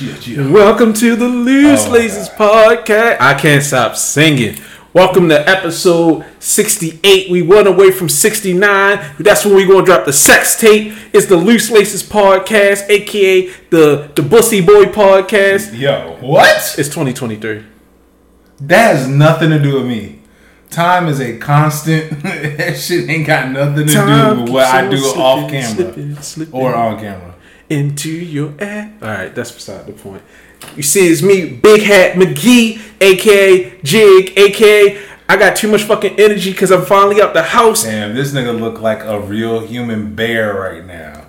Yeah, yeah. Welcome to the Loose Oh, Laces podcast. I can't stop singing. Welcome to episode 68. We went away from 69. That's when we're going to drop the sex tape. It's the Loose Laces podcast, aka the the Bussy Boy podcast. Yo, what? It's 2023. That has nothing to do with me. Time is a constant. that shit ain't got nothing to do with what I do off camera slipping, slipping or on camera. Into your ass. All right, that's beside the point. You see, it's me, Big Hat McGee, aka Jig, aka I got too much fucking energy because I'm finally out the house. Damn, this nigga look like a real human bear right now.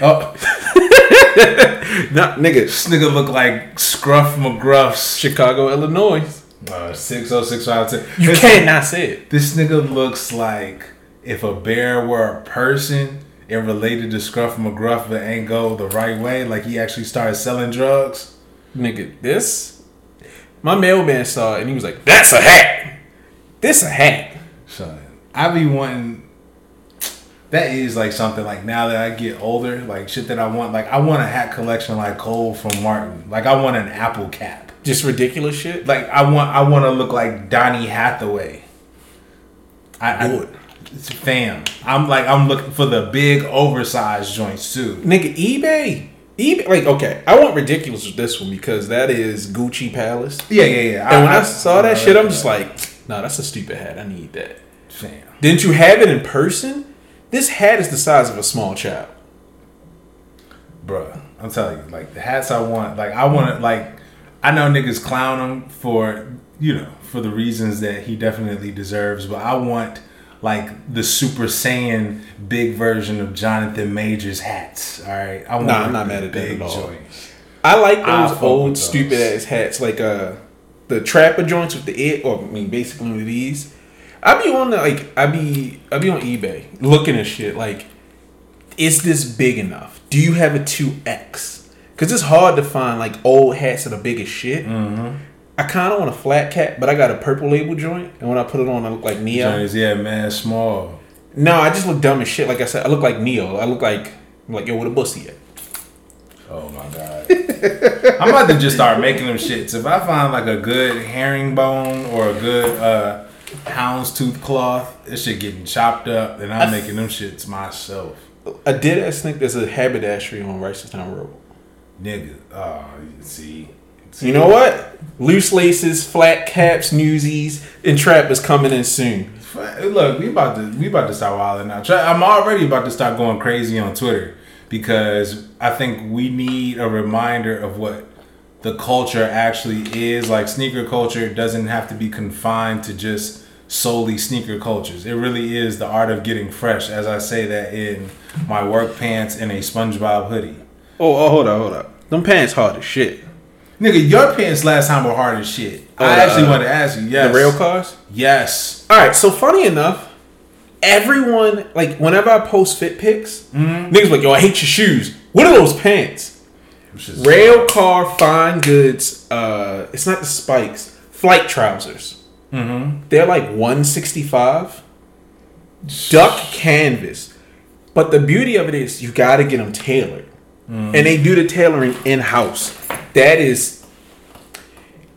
Oh, Nah, nigga, this nigga look like Scruff McGruff's Chicago, Illinois. uh, 606 You This- cannot say it. This nigga looks like if a bear were a person and related to Scruff McGruff but ain't go the right way, like he actually started selling drugs. Nigga, this. My mailman saw it and he was like, that's a hat. This a hat. Son, I be wanting. That is like something like now that I get older, like shit that I want. Like I want a hat collection like Cole from Martin. Like I want an Apple cap. Just ridiculous shit. Like I want, I want to look like Donny Hathaway. I, Do it. It's fam. I'm like I'm looking for the big oversized joints too. Nigga, eBay. eBay. Like, okay, I want ridiculous with this one because that is Gucci Palace. Yeah, yeah, yeah. And when I, saw that shit, I'm just like, nah, that's a stupid hat. I need that. fam. Didn't you have it in person? This hat is the size of a small child. Bruh, I'm telling you, like the hats I want, like I want to, like I know niggas clown him for you know for the reasons that he definitely deserves, but I want like the Super Saiyan big version of Jonathan Majors hats. All right, I want Nah, I'm not mad at that at all. joints. I like I those fuck old stupid ass hats, like uh the trapper joints with the it, or I mean basically with these. I be on the like I be I be on eBay looking at shit like, is this big enough? Do you have a two X? Because it's hard to find like old hats that are big as shit. Mm-hmm. I kind of want a flat cap, but I got a purple label joint, and when I put it on, I look like Neo. Joints, yeah, man, small. No, I just look dumb as shit. Like I said, I look like Neo. I look like like yo, with a bussy at? Oh my god. I'm about to just start making them shits. If I find like a good herringbone or a good uh houndstooth cloth, this shit getting chopped up and I'm making them shits myself. I did ass think there's a haberdashery on Reisterstown Road. Nigga. Oh, you see. You know what? Loose laces, flat caps, newsies, and trap is coming in soon. Look, we about to we about to start wilding out. I'm already about to start going crazy on Twitter because I think we need a reminder of what the culture actually is. Like sneaker culture doesn't have to be confined to just solely sneaker cultures. It really is the art of getting fresh. As I say that in my work pants and a SpongeBob hoodie. Oh, oh, hold up, hold up. Them pants hard as shit. Nigga, your pants last time were hard as shit. Oh, I actually uh, wanted to ask you. Yes, The rail cars. Yes. All right. So funny enough, everyone like whenever I post fit pics, Mm-hmm. niggas like yo, I hate your shoes. What are those pants? Rail car fine goods. Uh, it's not the spikes. Flight trousers. Mhm. They're like one sixty five. Duck canvas. But the beauty of it is you got to get them tailored, and they do the tailoring in house. That is,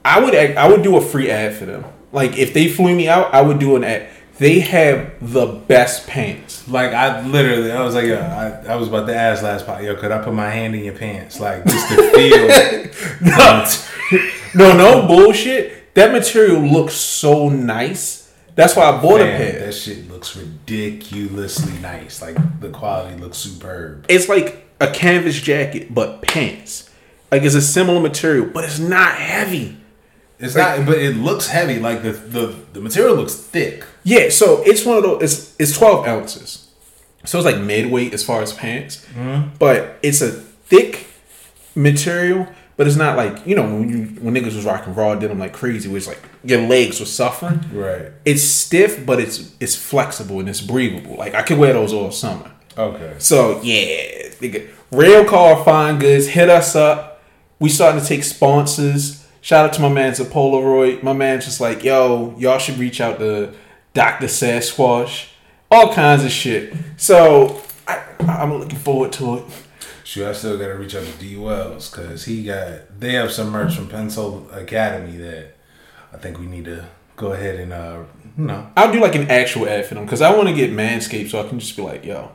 I would I would do a free ad for them. Like if they flew me out, I would do an ad. They have the best pants. Like I literally, I was like, yo, I, I was about to ask last part, yo, could I put my hand in your pants, like just to feel? No, no bullshit. That material looks so nice. That's why I bought a Man, pair. that shit looks ridiculously nice. Like the quality looks superb. it's like a canvas jacket but pants like it's a similar material but it's not heavy It's not, but it looks heavy. Like the the, the material looks thick. yeah so it's one of those it's, it's 12 ounces so it's like midweight as far as pants mm-hmm. but it's a thick material but it's not like you know when you when niggas was rocking raw denim like crazy where it's like your legs were suffering Right. it's stiff but it's it's flexible and it's breathable like i could wear those all summer Okay. So yeah, nigga, Rail Car Fine Goods, hit us up. We starting to take sponsors. Shout out to my man to Polaroid. My man's just like, yo, y'all should reach out to Dr. Sasquatch. All kinds of shit. So I, I'm looking forward to it. Shoot, I still gotta reach out to D Wells because he got they have some merch from Pencil Academy that I think we need to go ahead and uh you know I'll do like an actual ad for them because I want to get Manscaped so I can just be like, yo,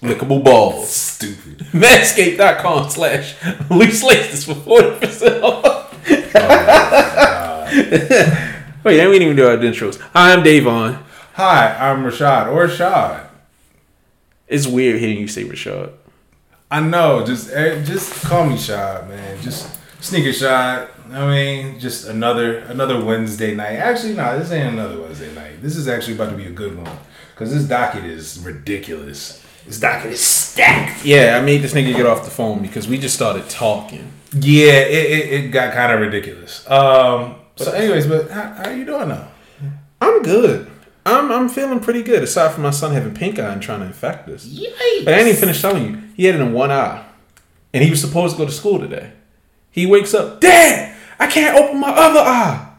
lickable balls. stupid. Manscaped.com slash loose laces for 40% off. Wait, I didn't even do our intros. Hi, I'm Davon. Hi, I'm Rashad or Rashad. It's weird hearing you say Rashad. I know, just eh, just call me Shad, man. Just sneaker shot. I mean, just another another Wednesday night. Actually, no, this ain't another Wednesday night. This is actually about to be a good one because this docket is ridiculous. This docket is stacked. Yeah, I made this nigga get off the phone because we just started talking. Yeah, it, it, it got kind of ridiculous. Um. So, anyways, but how, how you doing now? I'm good. I'm I'm feeling pretty good. Aside from my son having pink eye and trying to infect us. Yikes! But I didn't even finish telling you. He had it in one eye, and he was supposed to go to school today. He wakes up, Dad, I can't open my other eye.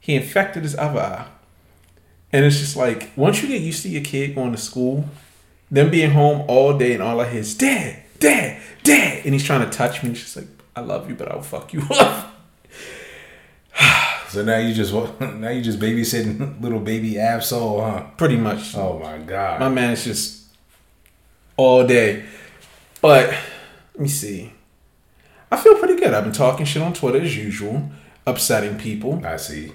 He infected his other eye, and it's just like once you get used to your kid going to school, them being home all day and all I hear is Dad, Dad, Dad, and he's trying to touch me. She's like I love you, but I'll fuck you up. So now you just now you just babysitting little baby Absol, huh? Pretty much. Oh my god. My man is just all day. But let me see. I feel pretty good. I've been talking shit on Twitter as usual, upsetting people. I see.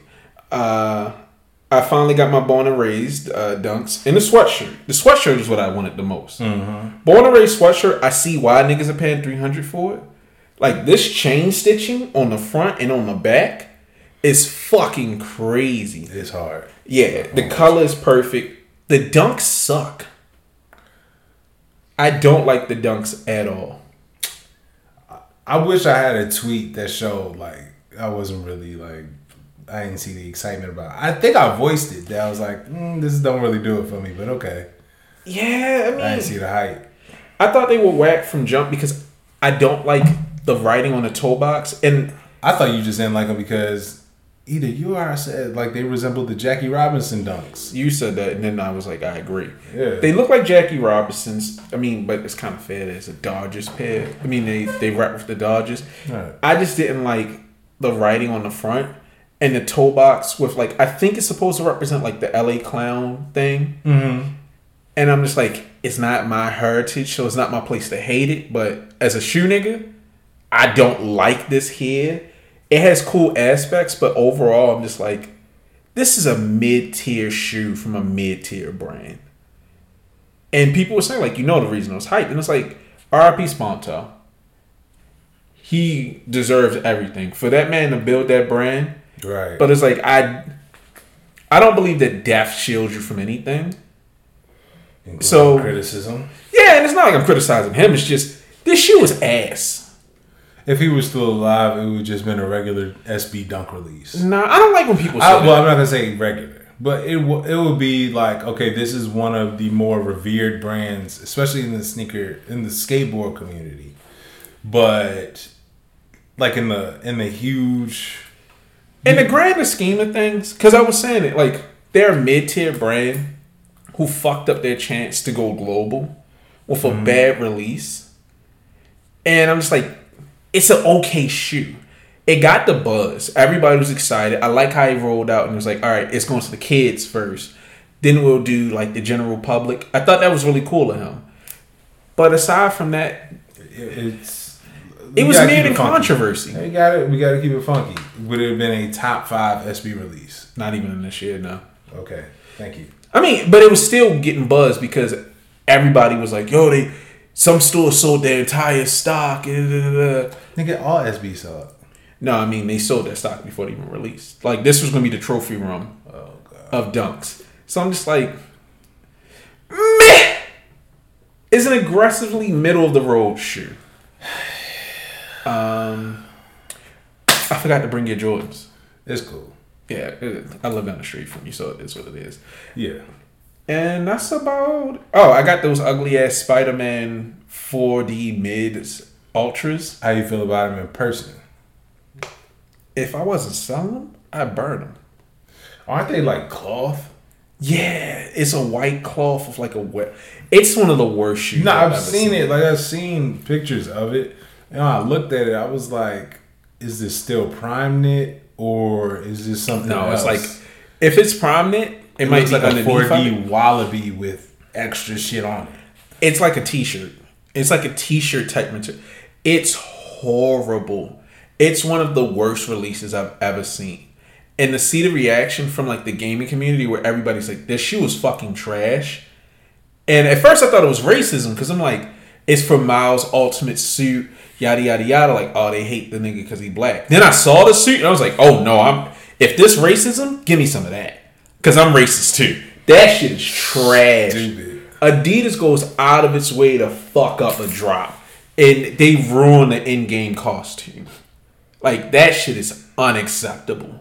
Uh, I finally got my born and raised uh, dunks in the sweatshirt. The sweatshirt is what I wanted the most. Born and raised sweatshirt. I see why niggas are paying three hundred for it. Like this chain stitching on the front and on the back is fucking crazy. It's hard. Yeah, the color is perfect. The dunks suck. I don't like the dunks at all. I wish I had a tweet that showed like I wasn't really like I didn't see the excitement about. It. I think I voiced it that I was like, mm, this don't really do it for me, but okay. Yeah, I mean, I didn't see the hype. I thought they were whack from jump because I don't like the writing on the toe box, and I thought you just didn't like them because either you or I said like they resembled the Jackie Robinson dunks. you said that, and then I was like, I agree. Yeah. They look like Jackie Robinson's. I mean, but it's kind of fair. There's a Dodgers pair. I mean, they they rap with the Dodgers. Right. I just didn't like the writing on the front and the toe box with like I think it's supposed to represent like the LA clown thing. Mm-hmm. And I'm just like, it's not my heritage, so it's not my place to hate it. But as a shoe nigga, I don't like this here. It has cool aspects, but overall, I'm just like, this is a mid tier shoe from a mid tier brand. And people were saying, like, you know the reason it was hyped. And it's like, RIP Sponto. He deserves everything. For that man to build that brand, Right. but it's like I I don't believe that death shields you from anything. Including so- criticism. Yeah, and it's not like I'm criticizing him. It's just this shoe is ass. If he was still alive, it would just been a regular SB dunk release. Nah, I don't like when people say I, well. I'm not gonna say regular, but it w- it would be like okay, this is one of the more revered brands, especially in the sneaker in the skateboard community. But like in the in the huge, In the grander scheme of things, because I was saying it, like they're a mid tier brand who fucked up their chance to go global with a mm-hmm. bad release. And I'm just like, it's an okay shoe. It got the buzz. Everybody was excited. I like how he rolled out and it was like, all right, it's going to the kids first. Then we'll do like the general public. I thought that was really cool of him. But aside from that, it's it was gotta near keep the it funky. controversy. We got it. We got to keep it funky. Would it have been a top five SB release? Not even in this year, no. Okay, thank you. I mean, but it was still getting buzz because everybody was like, "Yo, they some stores sold their entire stock." Nigga, all SB sold. No, I mean they sold their stock before they even released. Like this was gonna be the trophy room Oh god. of dunks. So I'm just like, meh. Is an aggressively middle of the road shoe. Um, I forgot to bring your Jordans. It's cool. Yeah, it- I live down the street from you, so it is what it is. Yeah. And that's about. Oh, I got those ugly ass Spider Man 4D mids ultras. How you feel about them in person? If I wasn't selling them, I'd burn them. Aren't they like cloth? Yeah, it's a white cloth with like a wet. It's one of the worst shoes. No, I've ever seen it. Like I've seen pictures of it, and I looked at it. I was like, "Is this still prime knit, or is this something?" No, it's like if it's prime knit, it, it might be like a underneath 4D wallaby with extra shit on it. It's like a t-shirt. It's like a t-shirt type material. It's horrible. It's one of the worst releases I've ever seen. And to see the reaction from like the gaming community where everybody's like, "This shoe is fucking trash." And at first I thought it was racism because I'm like, it's for Miles' ultimate suit, yada yada yada. Like, oh, they hate the nigga because he black. Then I saw the suit and I was like, oh no, I'm if this racism, give me some of that because I'm racist too. That shit is trash. Stupid. Adidas goes out of its way to fuck up a drop, and they ruin the in-game costume. Like that shit is unacceptable.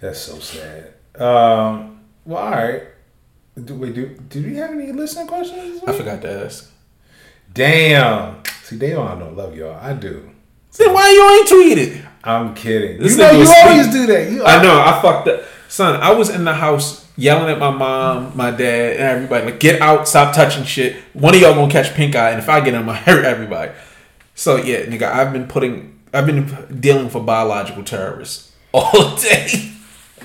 That's so sad. Um, well, all right. Do we do? Do we have any listening questions? I forgot to ask. Damn. See, they don't. Don't love y'all. I do. Then why you ain't tweeted? I'm kidding. This you know, you always do that. You, I know I fucked up, son. I was in the house yelling at my mom, my dad, and everybody like, "Get out! Stop touching shit." One of y'all gonna catch pink eye, and if I get him, I hurt everybody. So yeah, nigga, I've been putting, I've been dealing for biological terrorists all day.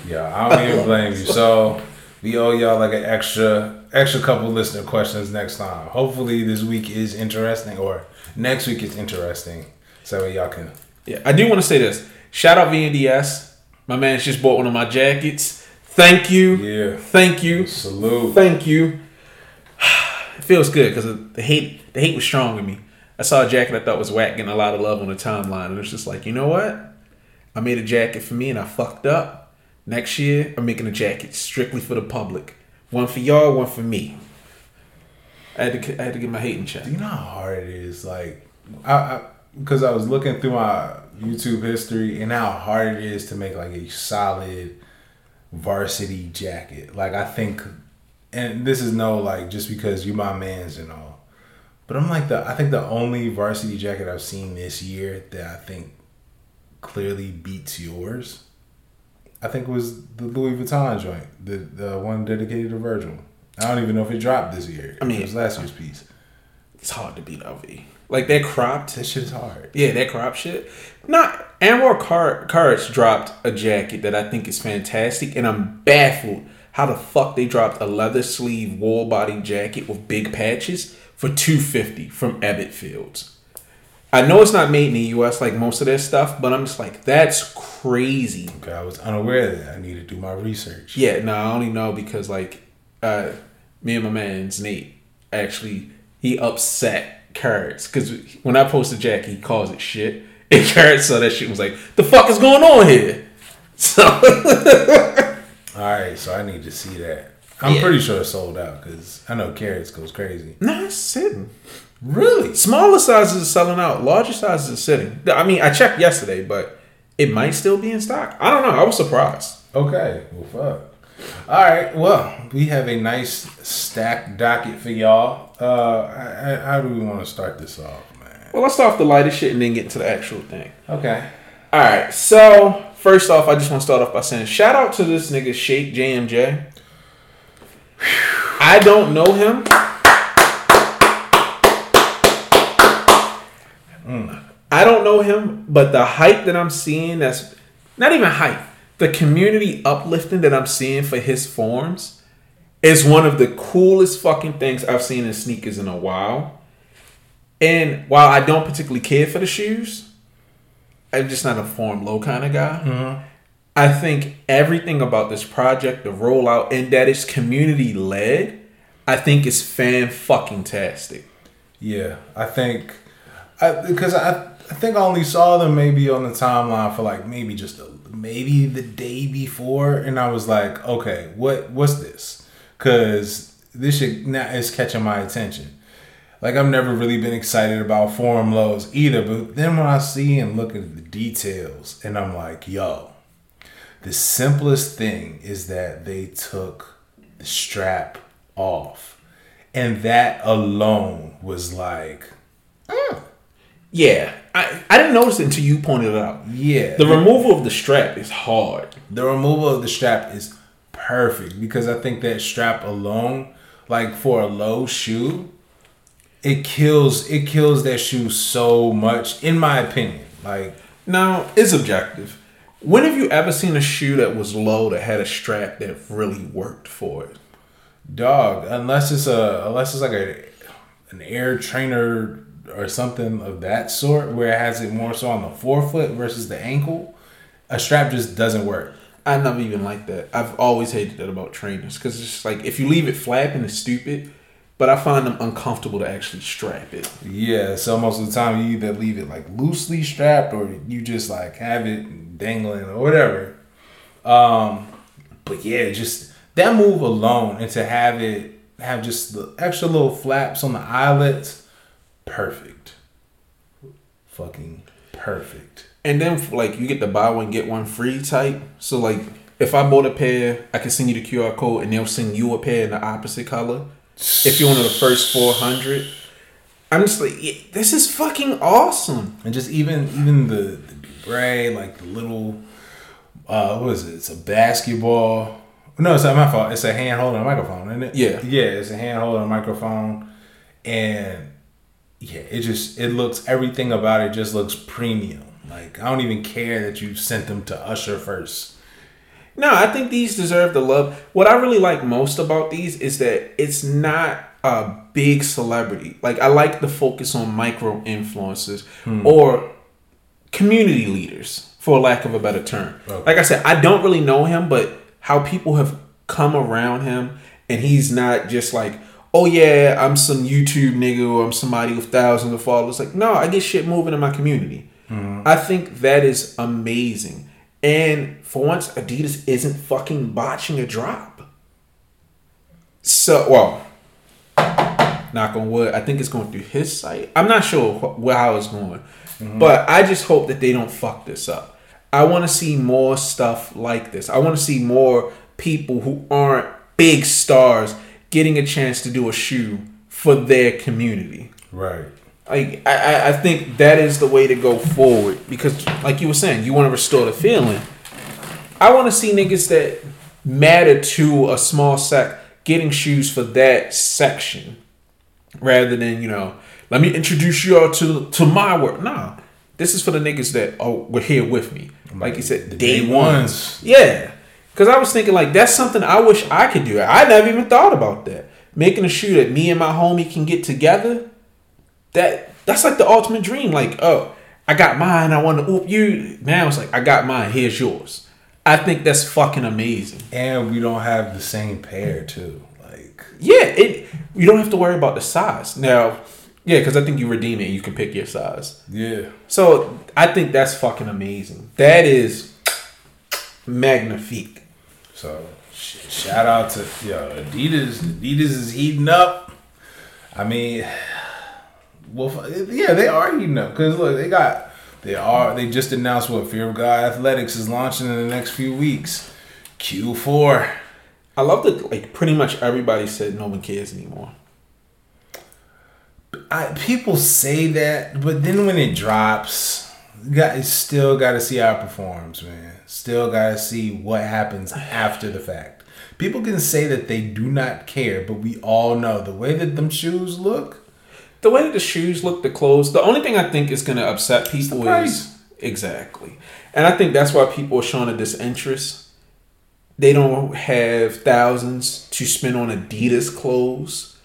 Yeah, I don't even blame you. So we owe y'all like an extra extra couple listener questions next time. Hopefully this week is interesting or next week is interesting. So y'all can Yeah, I do want to say this. Shout out VNDS. My man just bought one of my jackets. Thank you. Yeah. Thank you. salute. Thank you. It feels good because the hate the hate was strong in me. I saw a jacket I thought was whack getting a lot of love on the timeline, and it was just like, you know what? I made a jacket for me, and I fucked up. Next year, I'm making a jacket strictly for the public. One for y'all, one for me. I had to I had to get my hate in check. Do you know how hard it is? Like, I because I, was looking through my YouTube history and how hard it is to make like a solid varsity jacket. Like, I think, and this is no like just because you my man's and all, but I'm like the I think the only varsity jacket I've seen this year that I think clearly beats yours. I think it was the Louis Vuitton joint, the the one dedicated to Virgil. I don't even know if it dropped this year. I mean- it was last year's piece. It's hard to beat LV. Like that cropped That shit is hard. Yeah, that crop shit. Not Anwar Car- Courage dropped a jacket that I think is fantastic, and I'm baffled how the fuck they dropped a leather sleeve wall body jacket with big patches for two fifty from Abbott Fields. I know it's not made in the U.S. like most of this stuff, but I'm just like, that's crazy. Okay, I was unaware of that. I need to do my research. Yeah, no, I only know because like, uh, me and my man's Nate actually he upset Carrots because when I posted Jack, he calls it shit, and Carrots saw that shit and was like, "The fuck is going on here?" So All right, so I need to see that. I'm Yeah. pretty sure it's sold out because I know carrots goes crazy. nah, it's sitting. Really? Smaller sizes are selling out. Larger sizes are sitting. I mean, I checked yesterday, but it might still be in stock. I don't know. I was surprised. Okay. Well, fuck. All right. Well, we have a nice stacked docket for y'all. Uh, I, I, how do we want to start this off, man? Well, let's start off the lighter shit and then get into the actual thing. Okay. All right. So first off, I just want to start off by saying shout out to this nigga Shake JMJ. I don't know him. I don't know him, but the hype that I'm seeing that's not even hype. The community uplifting that I'm seeing for his forums is one of the coolest fucking things I've seen in sneakers in a while. And while I don't particularly care for the shoes, I'm just not a forum low kind of guy. Mm-hmm. I think everything about this project, the rollout, and that it's community led, I think is fan fucking tastic. Yeah, I think because I I think I only saw them maybe on the timeline for like maybe just a, maybe the day before, and I was like, okay, what what's this? Because this shit now is catching my attention. Like I've never really been excited about forum lows either, but then when I see and look at the details, and I'm like, yo, the simplest thing is that they took the strap off, and that alone was like, mm, Yeah, I, I didn't notice it until you pointed it out. yeah, The removal of the strap is hard. the removal of the strap is perfect because I think that strap alone, like for a low shoe, it kills it kills that shoe so much, in my opinion. Like Now, it's objective. When have you ever seen a shoe that was low that had a strap that really worked for it? dog, unless it's a unless it's like a an air trainer or something of that sort where it has it more so on the forefoot versus the ankle, a strap just doesn't work. I never even like that. I've always hated that about trainers because it's just like if you leave it flapping, it's stupid. But I find them uncomfortable to actually strap it. Yeah, so most of the time you either leave it like loosely strapped or you just like have it dangling or whatever. Um, but yeah, just that move alone and to have it have just the extra little flaps on the eyelets, perfect. Fucking perfect. And then like you get the buy one get one free type. So like if I bought a pair, I can send you the QR code and they'll send you a pair in the opposite color. If you're one of the first four hundred. I'm just like, this is fucking awesome. And just even even the, the gray, like the little uh what is it? It's a basketball. No, it's not my fault. It's a hand holding a microphone, isn't it? Yeah. Yeah, it's a hand holding a microphone. And yeah, it just it looks everything about it just looks premium. Like I don't even care that you sent them to Usher first. No, I think these deserve the love. What I really like most about these is that it's not a big celebrity. Like I like the focus on micro influencers hmm. or community leaders, for lack of a better term. Okay. Like I said, I don't really know him, but how people have come around him and he's not just like, oh yeah, I'm some YouTube nigga or I'm somebody with thousands of followers. Like, no, I get shit moving in my community. Mm-hmm. I think that is amazing. And for once, Adidas isn't fucking botching a drop. So, well, knock on wood, I think it's going through his site. I'm not sure wh- how it's going, mm-hmm. but I just hope that they don't fuck this up. I want to see more stuff like this. I want to see more people who aren't big stars getting a chance to do a shoe for their community. Right. Like I, I- think that is the way to go forward because, like you were saying, you want to restore the feeling. I want to see niggas that matter to a small sect getting shoes for that section, rather than you know, let me introduce you all to to my work. Nah, this is for the niggas that oh were here with me. Like you said, The day, day ones. ones. Yeah, because I was thinking like that's something I wish I could do. I never even thought about that. Making a shoe that me and my homie can get together that that's like the ultimate dream. Like, oh, I got mine. I want to oop you. Now it's like I got mine. Here's yours. I think that's fucking amazing. And we don't have the same pair too. Like Yeah, it. You don't have to worry about the size now. Yeah, because I think you redeem it. You can pick your size. yeah. So I think that's fucking amazing. That is magnifique. So sh- shout out to yo Adidas. Adidas is heating up. I mean, well, yeah, they are heating up because look, they got they are they just announced what Fear of God Athletics is launching in the next few weeks. Q four. I love that. Like pretty much everybody said no one cares anymore. I, people say that, but then when it drops, you got still got to see how it performs, man. Still got to see what happens after the fact. People can say that they do not care, but we all know the way that them shoes look. the way that the shoes look, the clothes. The only thing I think is to upset people is exactly, and I think that's why people are showing a disinterest. They don't have thousands to spend on Adidas clothes,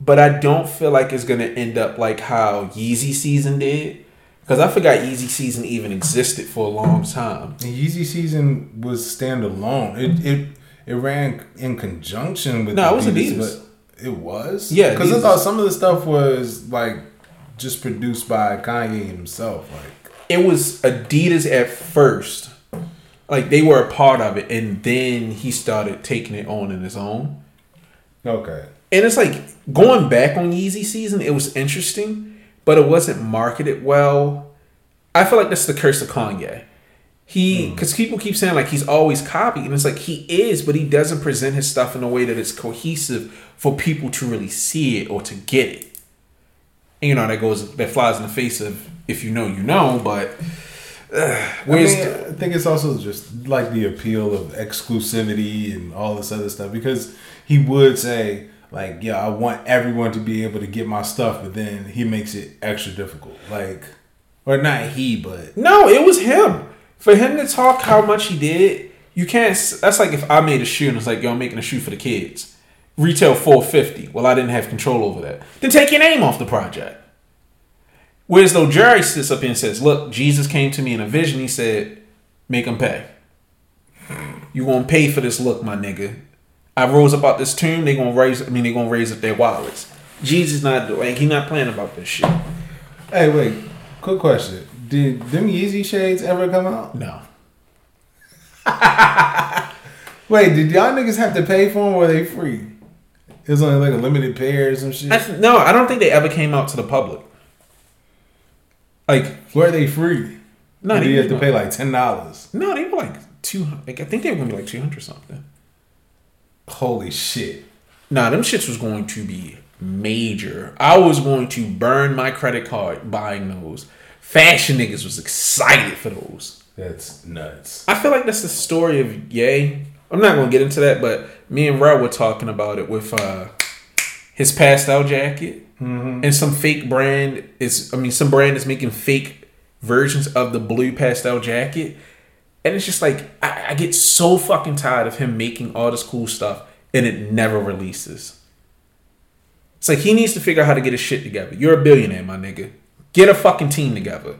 but I don't feel like it's to end up like how Yeezy season did, because I forgot Yeezy season even existed for a long time. The Yeezy season was standalone. It it it ran in conjunction with No, it was Adidas. but it was Yeah, because I thought some of the stuff was like just produced by Kanye himself. Like It was Adidas at first, like they were a part of it, and then he started taking it on in his own. okay, And it's like going back on Yeezy season, it was interesting, but it wasn't marketed well. I feel like that's the curse of Kanye. He, hmm. because people keep saying like he's always copied, and it's like he is, but he doesn't present his stuff in a way that it's cohesive for people to really see it or to get it. And, you know that goes that flies in the face of if you know you know, but uh, I, Where's mean, I think it's also just like the appeal of exclusivity and all this other stuff because he would say like, "Yeah, I want everyone to be able to get my stuff," but then he makes it extra difficult. Like, or not he, but No, it was him. For him to talk how much he did, you can't. That's like if I made a shoe and it's like, yo, I'm making a shoe for the kids. Retail 450. Well, I didn't have control over that. Then take your name off the project. Whereas though Jerry sits up here and says, look, Jesus came to me in a vision. He said, make them pay. You gonna pay for this look, my nigga. I rose up out this tomb. They gonna raise. I mean, they gonna raise up their wallets. Jesus not doing he not playing about this shit. hey, wait, quick question: Did them Yeezy shades ever come out? No. Wait, did y'all niggas have to pay for them? or Were they free? It was only like a limited pair or some shit. I no, I don't think they ever came out to the public. Like, Were they free? no, they you have to pay like ten dollars? No, they were like two. Like, I think they were gonna be like two hundred something. Holy shit! Nah, them shits was going to be major. I was going to burn my credit card buying those. Fashion niggas was excited for those. That's nuts. I feel like that's the story of Yay. I'm not gonna get into that, but me and Rel were talking about it with uh his pastel jacket and some fake brand is. I mean, some brand is making fake versions of the blue pastel jacket, and it's just like I, I get so fucking tired of him making all this cool stuff and it never releases. It's like he needs to figure out how to get his shit together. You're a billionaire, my nigga. Get a fucking team together.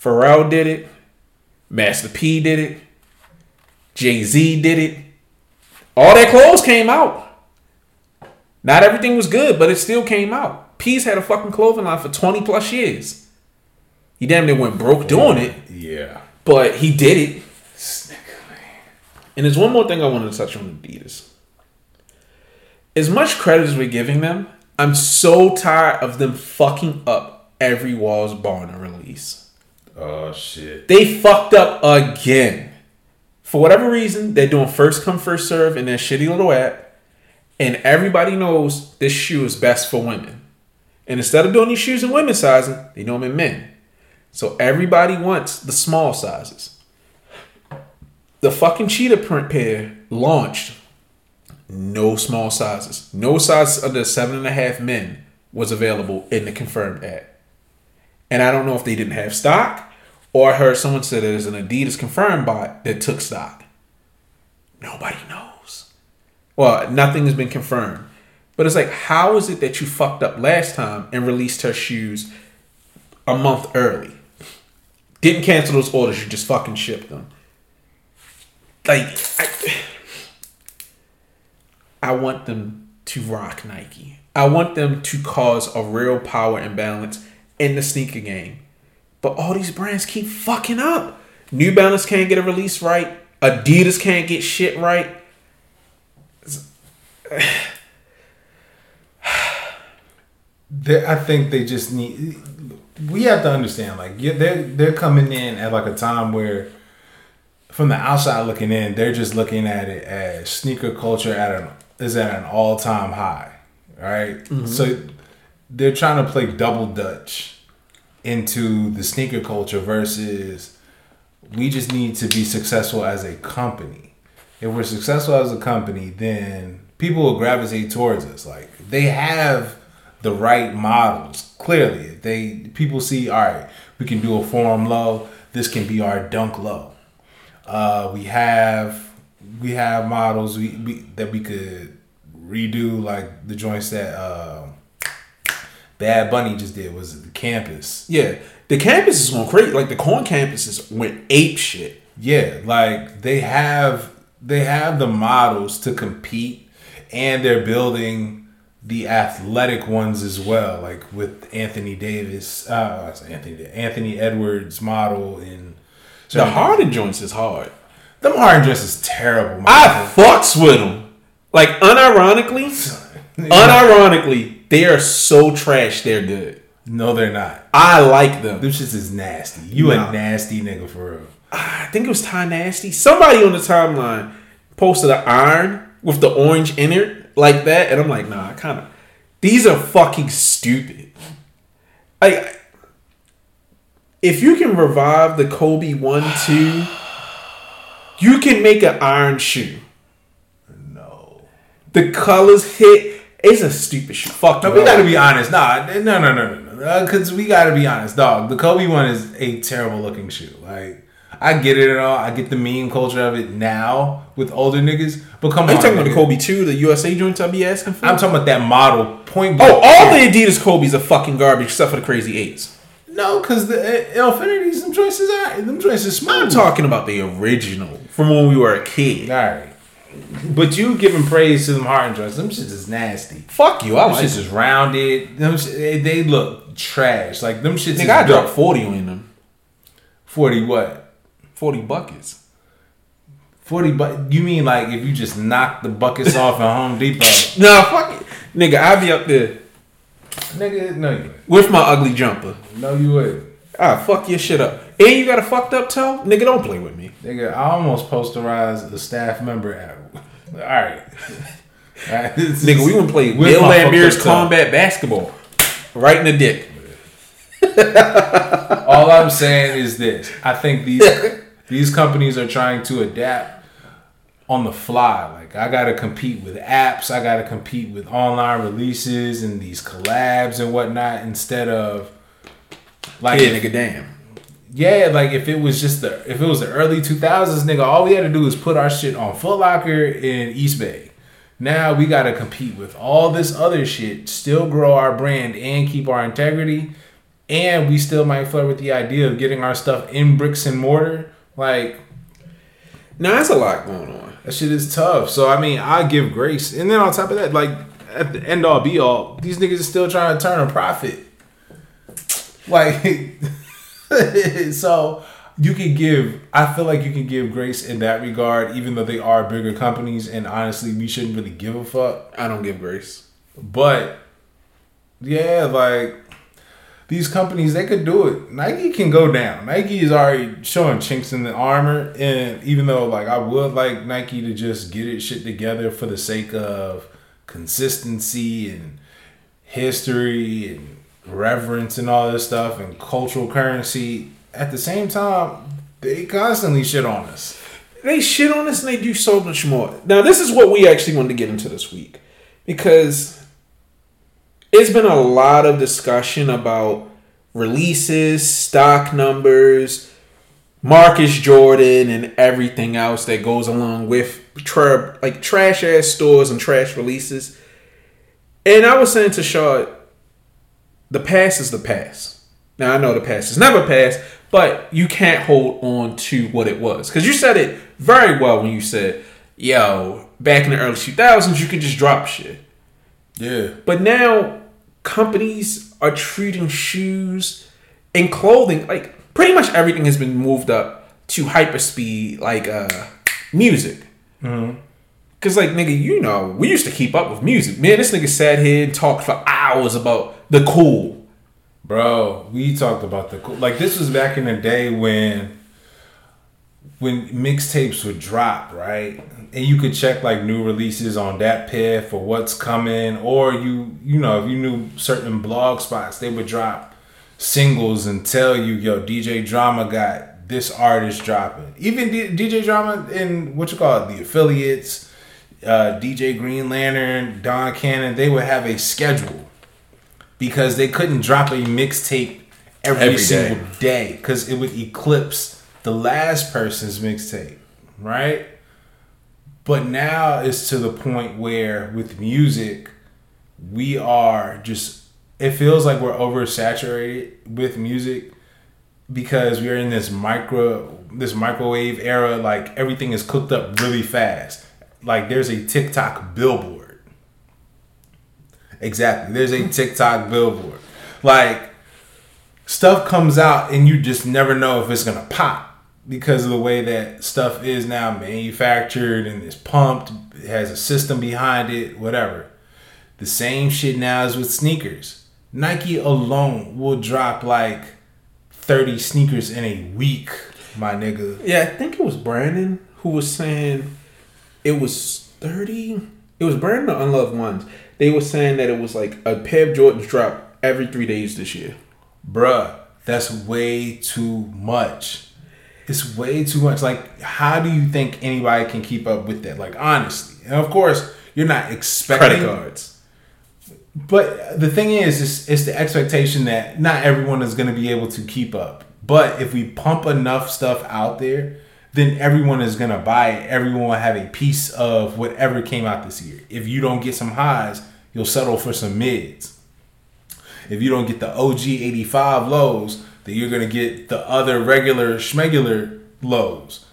Pharrell did it. Master P did it. Jay Z did it. All their clothes came out. Not everything was good, but it still came out. P's had a fucking clothing line for 20 plus years. He damn near went broke doing it, Yeah. but he did it. And there's one more thing I wanted to touch on Adidas. As much credit as we're giving them, I'm so tired of them fucking up every Wales Bonner release. Oh shit. They fucked up again. For whatever reason, they're doing first come, first serve in their shitty little app. And everybody knows this shoe is best for women. And instead of doing these shoes in women's sizing, they do them in men. So everybody wants the small sizes. The fucking cheetah print pair launched. No small sizes. No size under seven and a half men was available in the confirmed ad. And I don't know if they didn't have stock or I heard someone say there's an Adidas confirmed bot that took stock. Nobody knows. Well, nothing has been confirmed. But it's like, how is it that you fucked up last time and released her shoes a month early? Didn't cancel those orders, you just fucking shipped them. Like, I, I want them to rock Nike. I want them to cause a real power imbalance in the sneaker game. But all these brands keep fucking up. New Balance can't get a release right. Adidas can't get shit right. They, I think they just need. We have to understand, like they're they're coming in at like a time where, from the outside looking in, they're just looking at it as sneaker culture at an is at an all time high, right? Mm-hmm. So they're trying to play double dutch into the sneaker culture versus we just need to be successful as a company. If we're successful as a company, then people will gravitate towards us. Like they have the right models. Clearly, they people see. All right, we can do a forum low. This can be our dunk low. Uh, we have we have models we, we that we could redo like the joints that uh, Bad Bunny just did was the campus. Yeah, the campus is going crazy. Like the corn campuses went ape shit. Yeah, like they have they have the models to compete and they're building the athletic ones as well, like with Anthony Davis, uh Anthony Anthony Edwards model and The Harden joints is hard. them Harden joints is terrible. I fucks with them. Like unironically, unironically, they are so trash. They're good. no, they're not. I like them. Them shits is nasty. You Nah. a nasty nigga for real. I think it was Ty Nasty. Somebody on the timeline posted an iron with the orange inner like that, and I'm like, nah, I kind of. These are fucking stupid. Like, if you can revive the Kobe one two, you can make an iron shoe. No. The colors hit. It's a stupid shoe. Fuck No, we gotta be honest. Nah, no, no, no, no, no. Uh, because we gotta be honest, dog. The Kobe one is a terrible looking shoe. Like, I get it at all. I get the meme culture of it now with older niggas. But come Are on, you talking about the. Kobe two, the USA joints I be asking for? I'm talking about that model point. oh, all the Adidas Kobe's are fucking garbage except for the crazy eights. No, because the uh, Infinities, them choices are them choices smooth. I'm talking about the original from when we were a kid. All right. But you giving praise to them Harden joints. Them shits is nasty. Fuck you. I Them like shits is rounded. Them sh- they, they look trash. Like them shits. Nigga, I dropped 40 on them. forty what? 40 buckets. Forty. But you mean like if you just knock the buckets off at Home Depot, Nah, fuck it. Nigga, I be up there nigga? No, you wouldn't. with my ugly jumper. no, you would, Ah, fuck your shit up. And you got a fucked up toe? Nigga, don't play with me. nigga. I almost posterized a staff member at. All right. All right. Nigga, we gonna play with Bill my fucked Laimbeer's up toe. combat basketball. Right in the dick. All I'm saying is this: I think these these companies are trying to adapt on the fly. Like I got to compete with apps, I got to compete with online releases and these collabs and whatnot instead of like Yeah, nigga, damn. yeah, like if it was just the if it was the early 2000s, nigga, all we had to do was put our shit on Foot Locker in East Bay. Now we got to compete with all this other shit, still grow our brand and keep our integrity, and we still might flirt with the idea of getting our stuff in bricks and mortar. Like Now, that's a lot going on. That shit is tough. So I mean, I give grace, and then on top of that, like at the end all be all, these niggas are still trying to turn a profit. Like, so you can give. I feel like you can give grace in that regard, even though they are bigger companies, and honestly, we shouldn't really give a fuck. I don't give grace. But yeah, like these companies, they could do it. Nike can go down. Nike is already showing chinks in the armor, and even though like I would like Nike to just get its shit together for the sake of consistency and history and reverence and all this stuff and cultural currency. At the same time, they constantly shit on us. They shit on us and they do so much more. Now, this is what we actually want to get into this week because it's been a lot of discussion about releases, stock numbers, Marcus Jordan, and everything else that goes along with tra- like trash ass stores and trash releases. And I was saying to Shaw, the past is the past. Now I know the past is never past, but you can't hold on to what it was because you said it very well when you said, "Yo, back in the early 2000s, you could just drop shit." Yeah. But now companies are treating shoes and clothing like pretty much everything has been moved up to hyperspeed, like uh, music. Cause like nigga, you know, we used to keep up with music. Man, this nigga sat here and talked for hours about the cool. Bro, we talked about the cool. Like this was back in the day when when mixtapes would drop, right? And you could check like new releases on that pair for what's coming, or you you know if you knew certain blog spots, they would drop singles and tell you, yo, DJ Drama got this artist dropping. Even D- DJ Drama and what you call it, the affiliates, uh, DJ Green Lantern, Don Cannon, they would have a schedule because they couldn't drop a mixtape every, Every single day because it would eclipse the last person's mixtape, right? But now it's to the point where with music, we are just, it feels like we're oversaturated with music because we're in this micro, this microwave era. Like everything is cooked up really fast. Like there's a TikTok billboard. Exactly. There's a TikTok billboard. Like stuff comes out and you just never know if it's gonna pop because of the way that stuff is now manufactured and it's pumped, it has a system behind it, whatever. The same shit now is with sneakers. Nike alone will drop like 30 sneakers in a week, my nigga. Yeah, I think it was Brandon who was saying it was 30. It was Brandon or Unloved Ones. They were saying that it was like a pair of Jordans drop every three days this year. Bruh, That's way too much. It's way too much. Like, how do you think anybody can keep up with that? Like, honestly, and of course, you're not expecting Credit cards. But the thing is, it's, it's the expectation that not everyone is going to be able to keep up. But if we pump enough stuff out there, then everyone is going to buy it. Everyone will have a piece of whatever came out this year. If you don't get some highs, you'll settle for some mids. If you don't get the OG 85 lows, then you're going to get the other regular schmegular lows.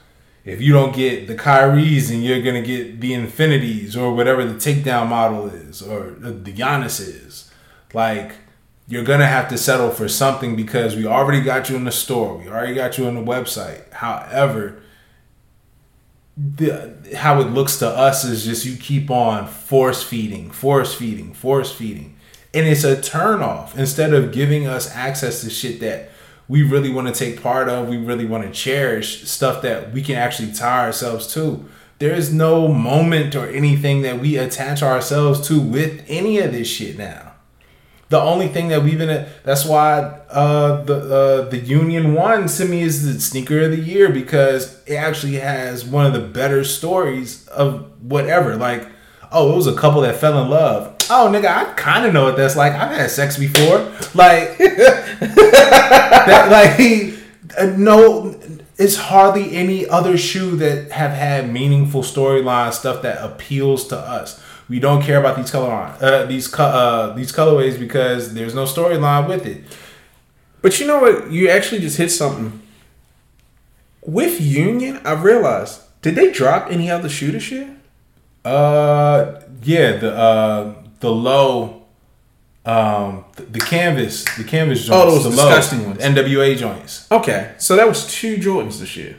If you don't get the Kyries, and you're gonna get the Infinities or whatever the takedown model is, or the Giannis is. Like you're gonna have to settle for something because we already got you in the store, we already got you on the website. However, the how it looks to us is just you keep on force feeding, force feeding, force feeding, and it's a turnoff instead of giving us access to shit that we really want to take part of, we really want to cherish stuff that we can actually tie ourselves to. There is no moment or anything that we attach ourselves to with any of this shit now. The only thing that we've been that's why uh, the uh, the Union One sent me is the sneaker of the year because it actually has one of the better stories of whatever. Like, oh, it was a couple that fell in love. Oh, nigga, I kind of know what that's like. I've had sex before. Like, that, like, uh, no, it's hardly any other shoe that have had meaningful storyline stuff that appeals to us. We don't care about these color uh, these uh, these colorways because there's no storyline with it. But you know what? You actually just hit something. With Union, I realized did they drop any other shoe this year? Uh, yeah, the uh the low, um, the, the canvas, the canvas joints. Oh, those the disgusting low, ones. NWA joints. Okay, so that was two Jordans this year.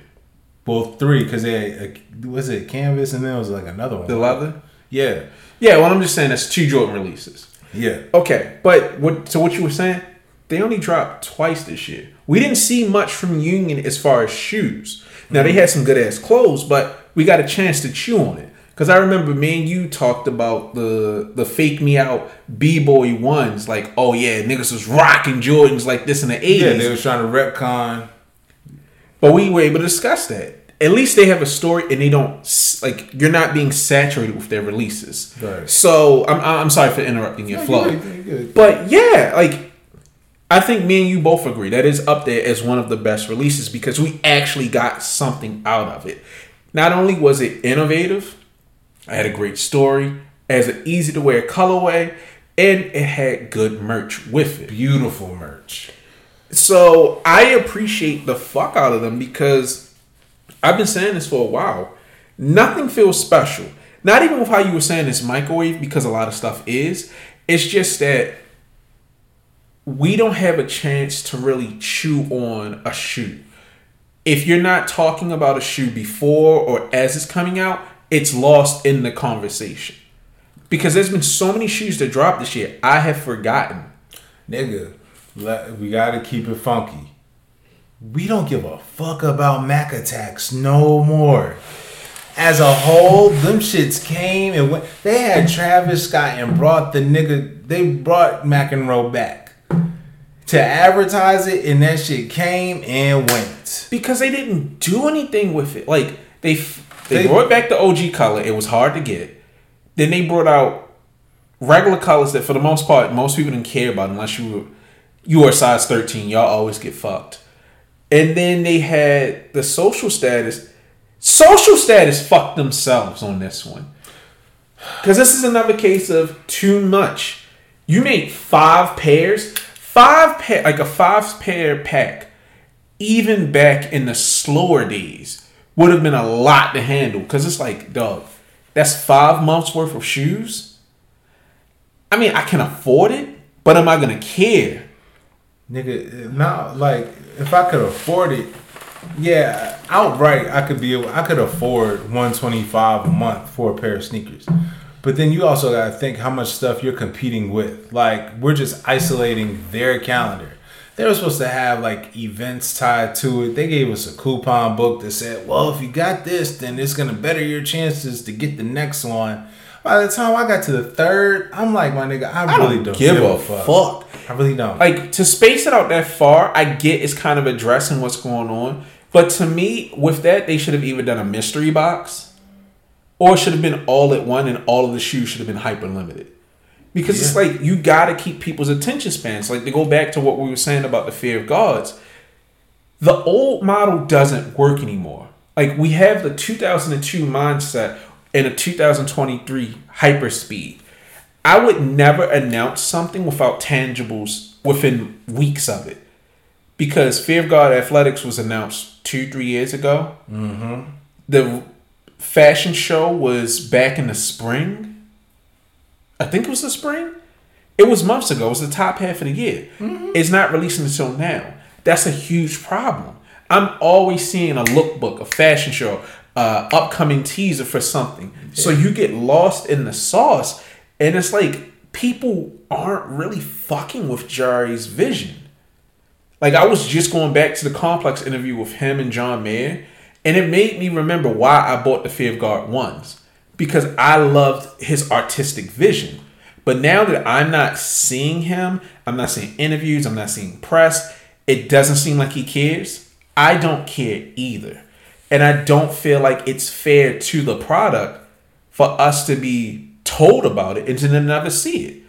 Well, three because they had a, was it canvas and then it was like another one. The leather. Yeah, Yeah, well, I'm just saying that's two Jordan releases. yeah. Okay, but what? So what you were saying? They only dropped twice this year. We didn't see much from Union as far as shoes. Now they had some good ass clothes, but we got a chance to chew on it. Cause I remember me and you talked about the the fake me out b boy ones, like oh yeah, niggas was rocking Jordans like this in the eighties. Yeah, they was trying to retcon. But we were able to discuss that. At least they have a story, and they don't like you're not being saturated with their releases. Right. So I'm I'm sorry for interrupting your No, flow. you're good, you're good. But yeah, like I think me and you both agree that is up there as one of the best releases because we actually got something out of it. Not only was it innovative, I had a great story, as an easy to wear colorway, and it had good merch with it. Beautiful merch. So I appreciate the fuck out of them because I've been saying this for a while. Nothing feels special. Not even with how you were saying this microwave, because a lot of stuff is. It's just that we don't have a chance to really chew on a shoe. If you're not talking about a shoe before or as it's coming out, it's lost in the conversation. Because there's been so many shoes to drop this year, I have forgotten. Nigga, we gotta keep it funky. We don't give a fuck about Mac attacks no more. As a whole, them shits came and went. They had Travis Scott and brought the nigga. They brought McEnroe back to advertise it, and that shit came and went. because they didn't do anything with it. Like they they, They- brought back the OG color. It was hard to get. Then they brought out regular colors that, for the most part, most people didn't care about unless you were you were size thirteen. Y'all always get fucked. And then they had the social status. Social status fucked themselves on this one. Because this is another case of too much. You made five pairs, five pair, like a five pair pack even back in the slower days, would have been a lot to handle. Cause it's like, dog, that's five months worth of shoes. I mean, I can afford it, but am I gonna care? Nigga, now like if I could afford it, yeah, outright I could be able, I could afford one twenty five a month for a pair of sneakers. But then you also gotta think how much stuff you're competing with. Like we're just isolating their calendar. They were supposed to have like events tied to it. They gave us a coupon book that said, "Well, if you got this, then it's gonna better your chances to get the next one." By the time I got to the third, I'm like, my nigga, I, I really don't don't give a fuck. I really don't. Like to space it out that far, I get it's kind of addressing what's going on. But to me, with that, they should have either done a mystery box, or it should have been all at one, and all of the shoes should have been hyper limited. Because it's like you got to keep people's attention spans. Like to go back to what we were saying about the fear of gods, the old model doesn't work anymore. Like we have the 2002 mindset and a 2023 hyper speed. I would never announce something without tangibles within weeks of it. Because Fear of God Athletics was announced two, three years ago. Mm-hmm. The fashion show was back in the spring. I think it was the spring. It was months ago. It was the top half of the year. It's not releasing until now. That's a huge problem. I'm always seeing a lookbook, a fashion show, uh, upcoming teaser for something. So you get lost in the sauce, and it's like people aren't really fucking with Jerry's vision. Like I was just going back to the complex interview with him and John Mayer, and it made me remember why I bought the Fear of God ones because I loved his artistic vision. But now that I'm not seeing him, I'm not seeing interviews, I'm not seeing press, it doesn't seem like he cares. I don't care either. And I don't feel like it's fair to the product for us to be told about it and to then never see it.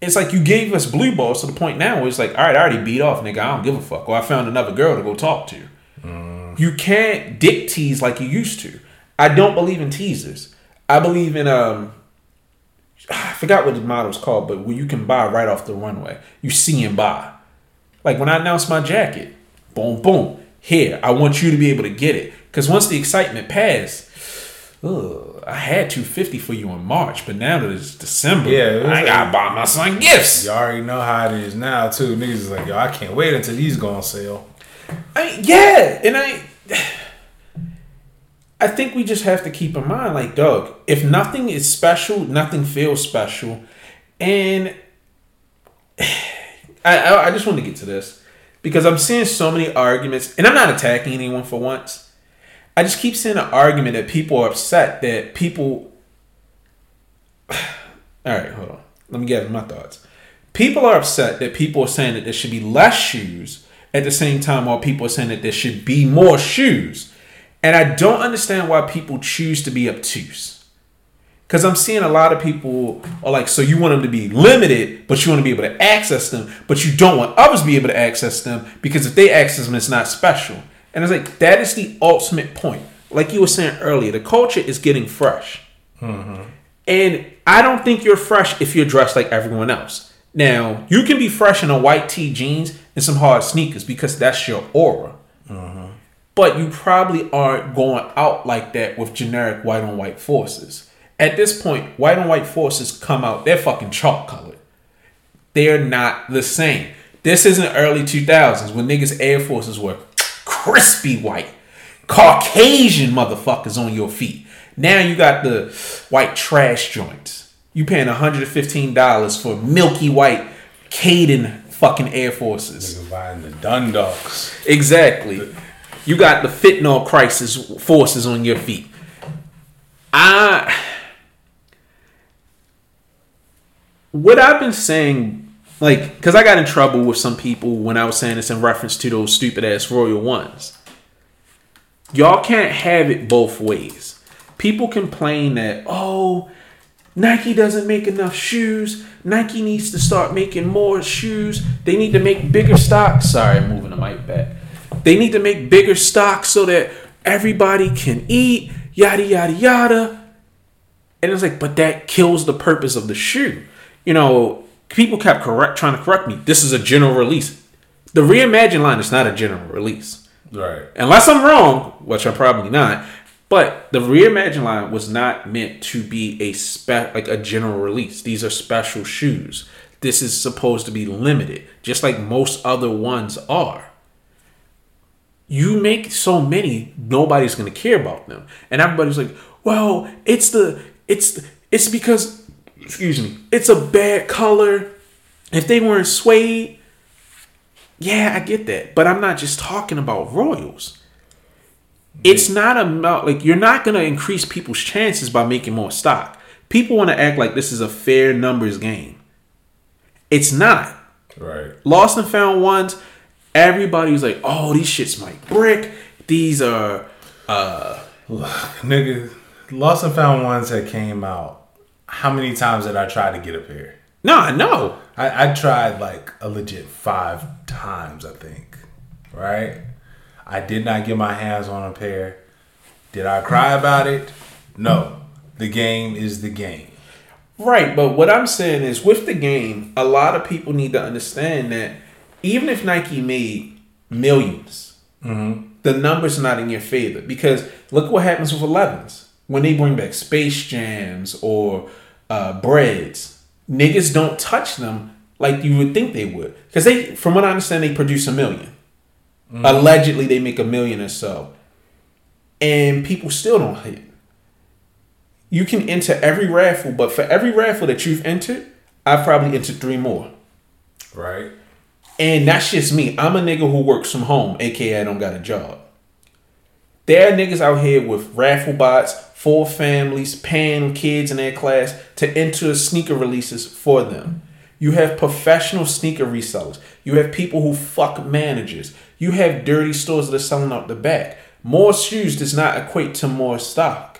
It's like you gave us blue balls to the point now where it's like, all right, I already beat off, nigga. I don't give a fuck. Or I found another girl to go talk to. Mm. You can't dick tease like you used to. I don't believe in teasers. I believe in um I forgot what the model's called, but where you can buy right off the runway. You see and buy. Like when I announced my jacket, boom, boom, here. I want you to be able to get it. Because once the excitement passed, ugh, I had 250 for you in March, but now that it's December, Yeah, it I like- gotta buy my son gifts. you already know how it is now too. Niggas is like, yo, I can't wait until these go on sale. I, yeah, and I, I think we just have to keep in mind, like, Doug, if nothing is special, nothing feels special, and I, I, just want to get to this because I'm seeing so many arguments, and I'm not attacking anyone for once. I just keep seeing an argument that people are upset that people. All right, hold on. Let me get my thoughts. People are upset that people are saying that there should be less shoes at the same time while people are saying that there should be more shoes. And I don't understand why people choose to be obtuse. Because I'm seeing a lot of people are like, so you want them to be limited, but you want to be able to access them, but you don't want others to be able to access them because if they access them, it's not special. And it's like, that is the ultimate point. Like you were saying earlier, the culture is getting fresh. Mm-hmm. And I don't think you're fresh if you're dressed like everyone else. Now, you can be fresh in a white tee jeans and some hard sneakers because that's your aura. Mm-hmm. But you probably aren't going out like that with generic white on white forces. At this point, white on white forces come out, they're fucking chalk colored. They're not the same. This isn't early 2000s when niggas' Air Forces were crispy white. Caucasian motherfuckers on your feet. Now you got the white trash joints. You paying $115 for milky white Caden fucking Air Forces. Nigga buying the Dundogs. Exactly. You got the fentanyl crisis forces on your feet. I what I've been saying, like, because I got in trouble with some people when I was saying this in reference to those stupid ass Royal ones. Y'all can't have it both ways. People complain that, oh, Nike doesn't make enough shoes. Nike needs to start making more shoes. They need to make bigger stocks. Sorry, I'm moving the mic back. They need to make bigger stocks so that everybody can eat, yada, yada, yada. And it's like, but that kills the purpose of the shoe. You know, people kept correct trying to correct me. This is a general release. The Reimagine line is not a general release Right. unless I'm wrong, which I'm probably not. But the Reimagine line was not meant to be a spe- like a general release. These are special shoes. This is supposed to be limited, just like most other ones are. You make so many, nobody's gonna care about them, and everybody's like, "Well, it's the it's the, it's because, excuse me, it's a bad color. If they weren't suede, yeah, I get that. But I'm not just talking about Royals. It's not about like you're not gonna increase people's chances by making more stock. People want to act like this is a fair numbers game. It's not. Right. Lost and found ones, everybody was like, "Oh, these shits might brick. These are uh Nigga, Lost and Found ones that came out. How many times did I try to get a pair? Nah, no. I, I tried like a legit five times, I think. Right? I did not get my hands on a pair. Did I cry about it? No. The game is the game. Right, but what I'm saying is with the game, a lot of people need to understand that even if Nike made 1000000s the numbers are not in your favor because look what happens with 11s when they bring back Space Jams or uh, Breads. Niggas don't touch them like you would think they would because they, from what I understand, they produce a 1000000 Allegedly, they make a million or so, and people still don't hit you can enter every raffle, but for every raffle that you've entered, I've probably entered three more. Right? And that's just me. I'm a nigga who works from home, aka I don't got a job. There are niggas out here with raffle bots, full families, paying kids in their class to enter sneaker releases for them. You have professional sneaker resellers. You have people who fuck managers. You have dirty stores that are selling out the back. More shoes does not equate to more stock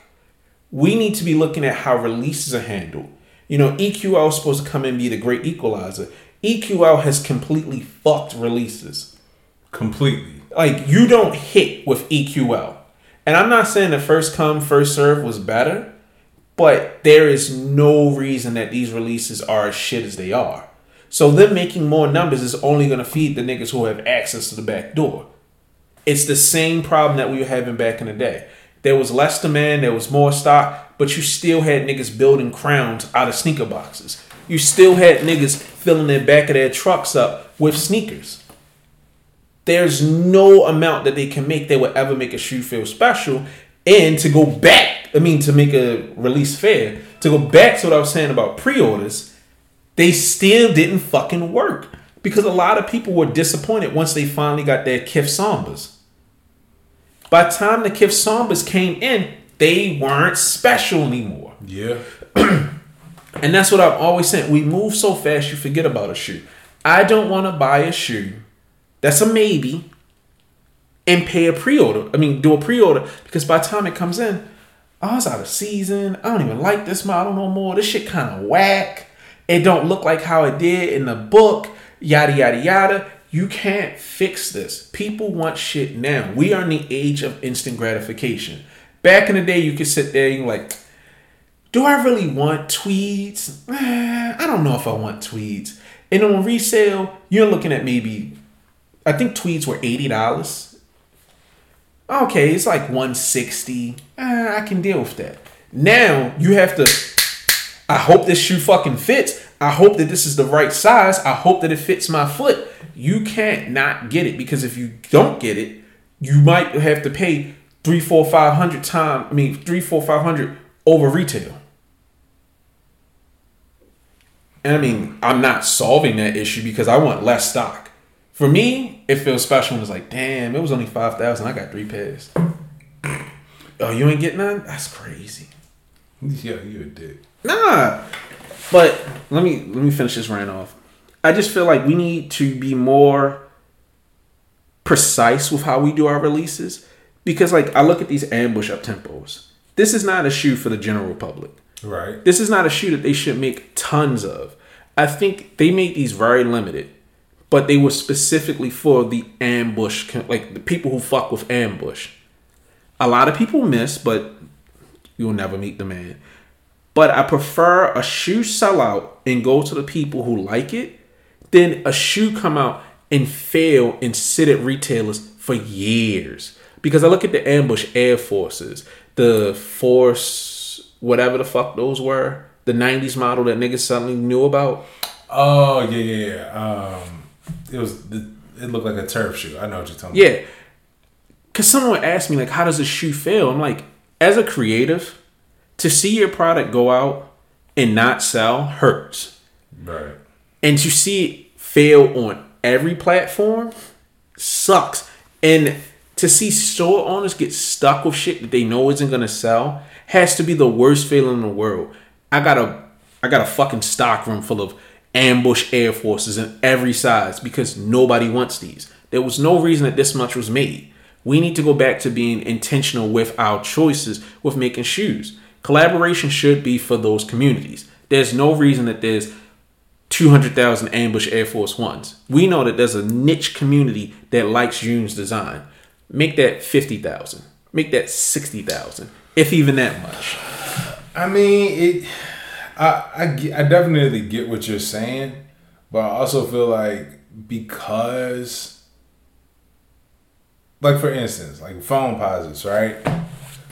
we need to be looking at how releases are handled. You know, EQL is supposed to come and be the great equalizer. EQL has completely fucked releases. Completely. Like you don't hit with EQL. And I'm not saying the first come, first serve was better, but there is no reason that these releases are as shit as they are. So them making more numbers is only gonna feed the niggas who have access to the back door. It's the same problem that we were having back in the day. There was less demand, there was more stock, but you still had niggas building crowns out of sneaker boxes. You still had niggas filling the back of their trucks up with sneakers. There's no amount that they can make that would ever make a shoe feel special. And to go back, I mean, to make a release fair, to go back to what I was saying about pre orders, they still didn't fucking work because a lot of people were disappointed once they finally got their Kith Sambas. By the time the Kith Sambas came in, they weren't special anymore. Yeah. And that's what I've always said. We move so fast, you forget about a shoe. I don't want to buy a shoe that's a maybe and pay a pre-order. I mean, do a pre-order because by the time it comes in, oh, I was out of season. I don't even like this model no more. This shit kind of whack. It don't look like how it did in the book. Yada yada yada. You can't fix this. People want shit now. We are in the age of instant gratification. Back in the day, you could sit there and like, do I really want tweeds? Eh, I don't know if I want tweeds. And on resale, you're looking at maybe, I think tweeds were eighty dollars. Okay, it's like one sixty. Eh, I can deal with that. Now you have to. I hope this shoe fucking fits. I hope that this is the right size. I hope that it fits my foot. You can't not get it because if you don't get it, you might have to pay three, four, five hundred time. I mean, three, four, five hundred over retail. And I mean, I'm not solving that issue because I want less stock. For me, it feels special when it's like, damn, it was only five thousand. I got three pairs. Oh, you ain't getting none? That's crazy. Yeah, you a dick. Nah. But let me let me finish this rant off. I just feel like we need to be more precise with how we do our releases because like I look at these ambush up tempos. This is not a shoe for the general public. Right. This is not a shoe that they should make tons of. I think they made these very limited, but they were specifically for the ambush, like the people who fuck with ambush. A lot of people miss, but you'll never meet the man. But I prefer a shoe sell out and go to the people who like it than a shoe come out and fail and sit at retailers for years. Because I look at the ambush Air Forces, the Force, whatever the fuck those were, the 90s model that niggas suddenly knew about. Oh yeah, yeah, yeah. Um, it was it looked like a turf shoe. I know what you're talking about. Yeah. Cause someone asked me like, how does a shoe fail? I'm like, as a creative, to see your product go out and not sell hurts. Right. And to see it fail on every platform sucks. And to see store owners get stuck with shit that they know isn't gonna sell has to be the worst feeling in the world. I got a I got a fucking stock room full of ambush air forces in every size because nobody wants these. There was no reason that this much was made. We need to go back to being intentional with our choices with making shoes. Collaboration should be for those communities. There's no reason that there's 200,000 ambush Air Force Ones. We know that there's a niche community that likes Yoon's design. Make that 50,000. Make that 60,000, if even that much. I mean, it. I, I I definitely get what you're saying, but I also feel like because, like for instance, like foam posits, right?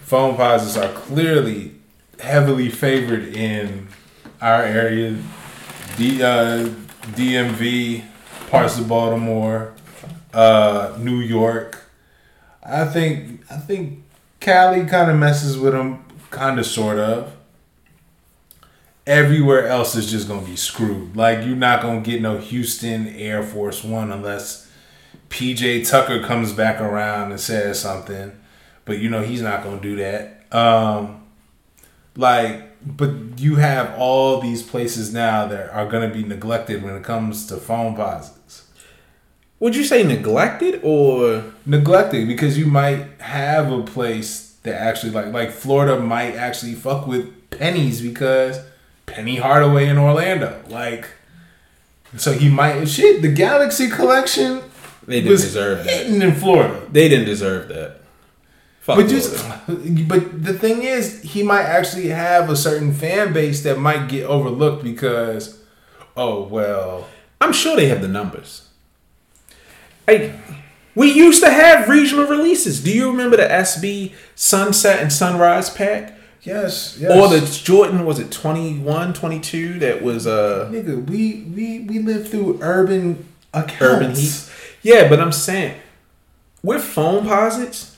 Foam posits are clearly heavily favored in our area, D, uh, DMV, parts of Baltimore, uh, New York. I think I think Cali kind of messes with them, kind of, sort of. Everywhere else is just gonna be screwed. Like you're not gonna get no Houston Air Force One unless PJ Tucker comes back around and says something. But you know he's not gonna do that. Um, like, but you have all these places now that are gonna be neglected when it comes to foam posits Would you say neglected or neglected because you might have a place that actually like like Florida might actually fuck with pennies because Penny Hardaway in Orlando like so he might shit the Galaxy collection they didn't deserve that? in Florida They didn't deserve that. Fuck but just but the thing is he might actually have a certain fan base that might get overlooked because oh well I'm sure they have the numbers. Like we used to have regional releases. Do you remember the SB Sunset and Sunrise pack? yes, yes. Or the Jordan was it 21, 22 that was uh nigga we we we live through urban accounts. urban heat. Yeah, but I'm saying with foam posits,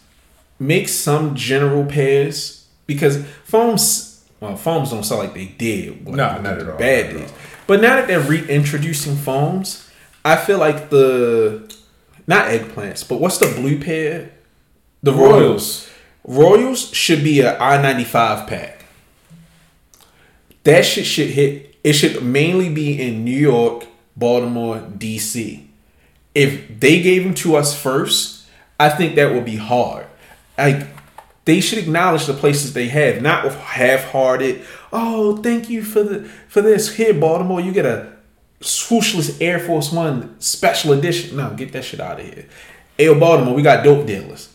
make some general pairs because foams well foams don't sound like they did. like, No, not at all, Bad days. But now that they're reintroducing foams, I feel like the not eggplants, but what's the blue pair? The Royals. Royals should be an a I ninety five pack. That shit should hit. It should mainly be in New York, Baltimore, DC. If they gave them to us first, I think that would be hard. Like they should acknowledge the places they have, not with half-hearted. Oh, thank you for the for this. Here, Baltimore, you get a swooshless Air Force One special edition. No, get that shit out of here. Ayo, Baltimore, we got dope dealers.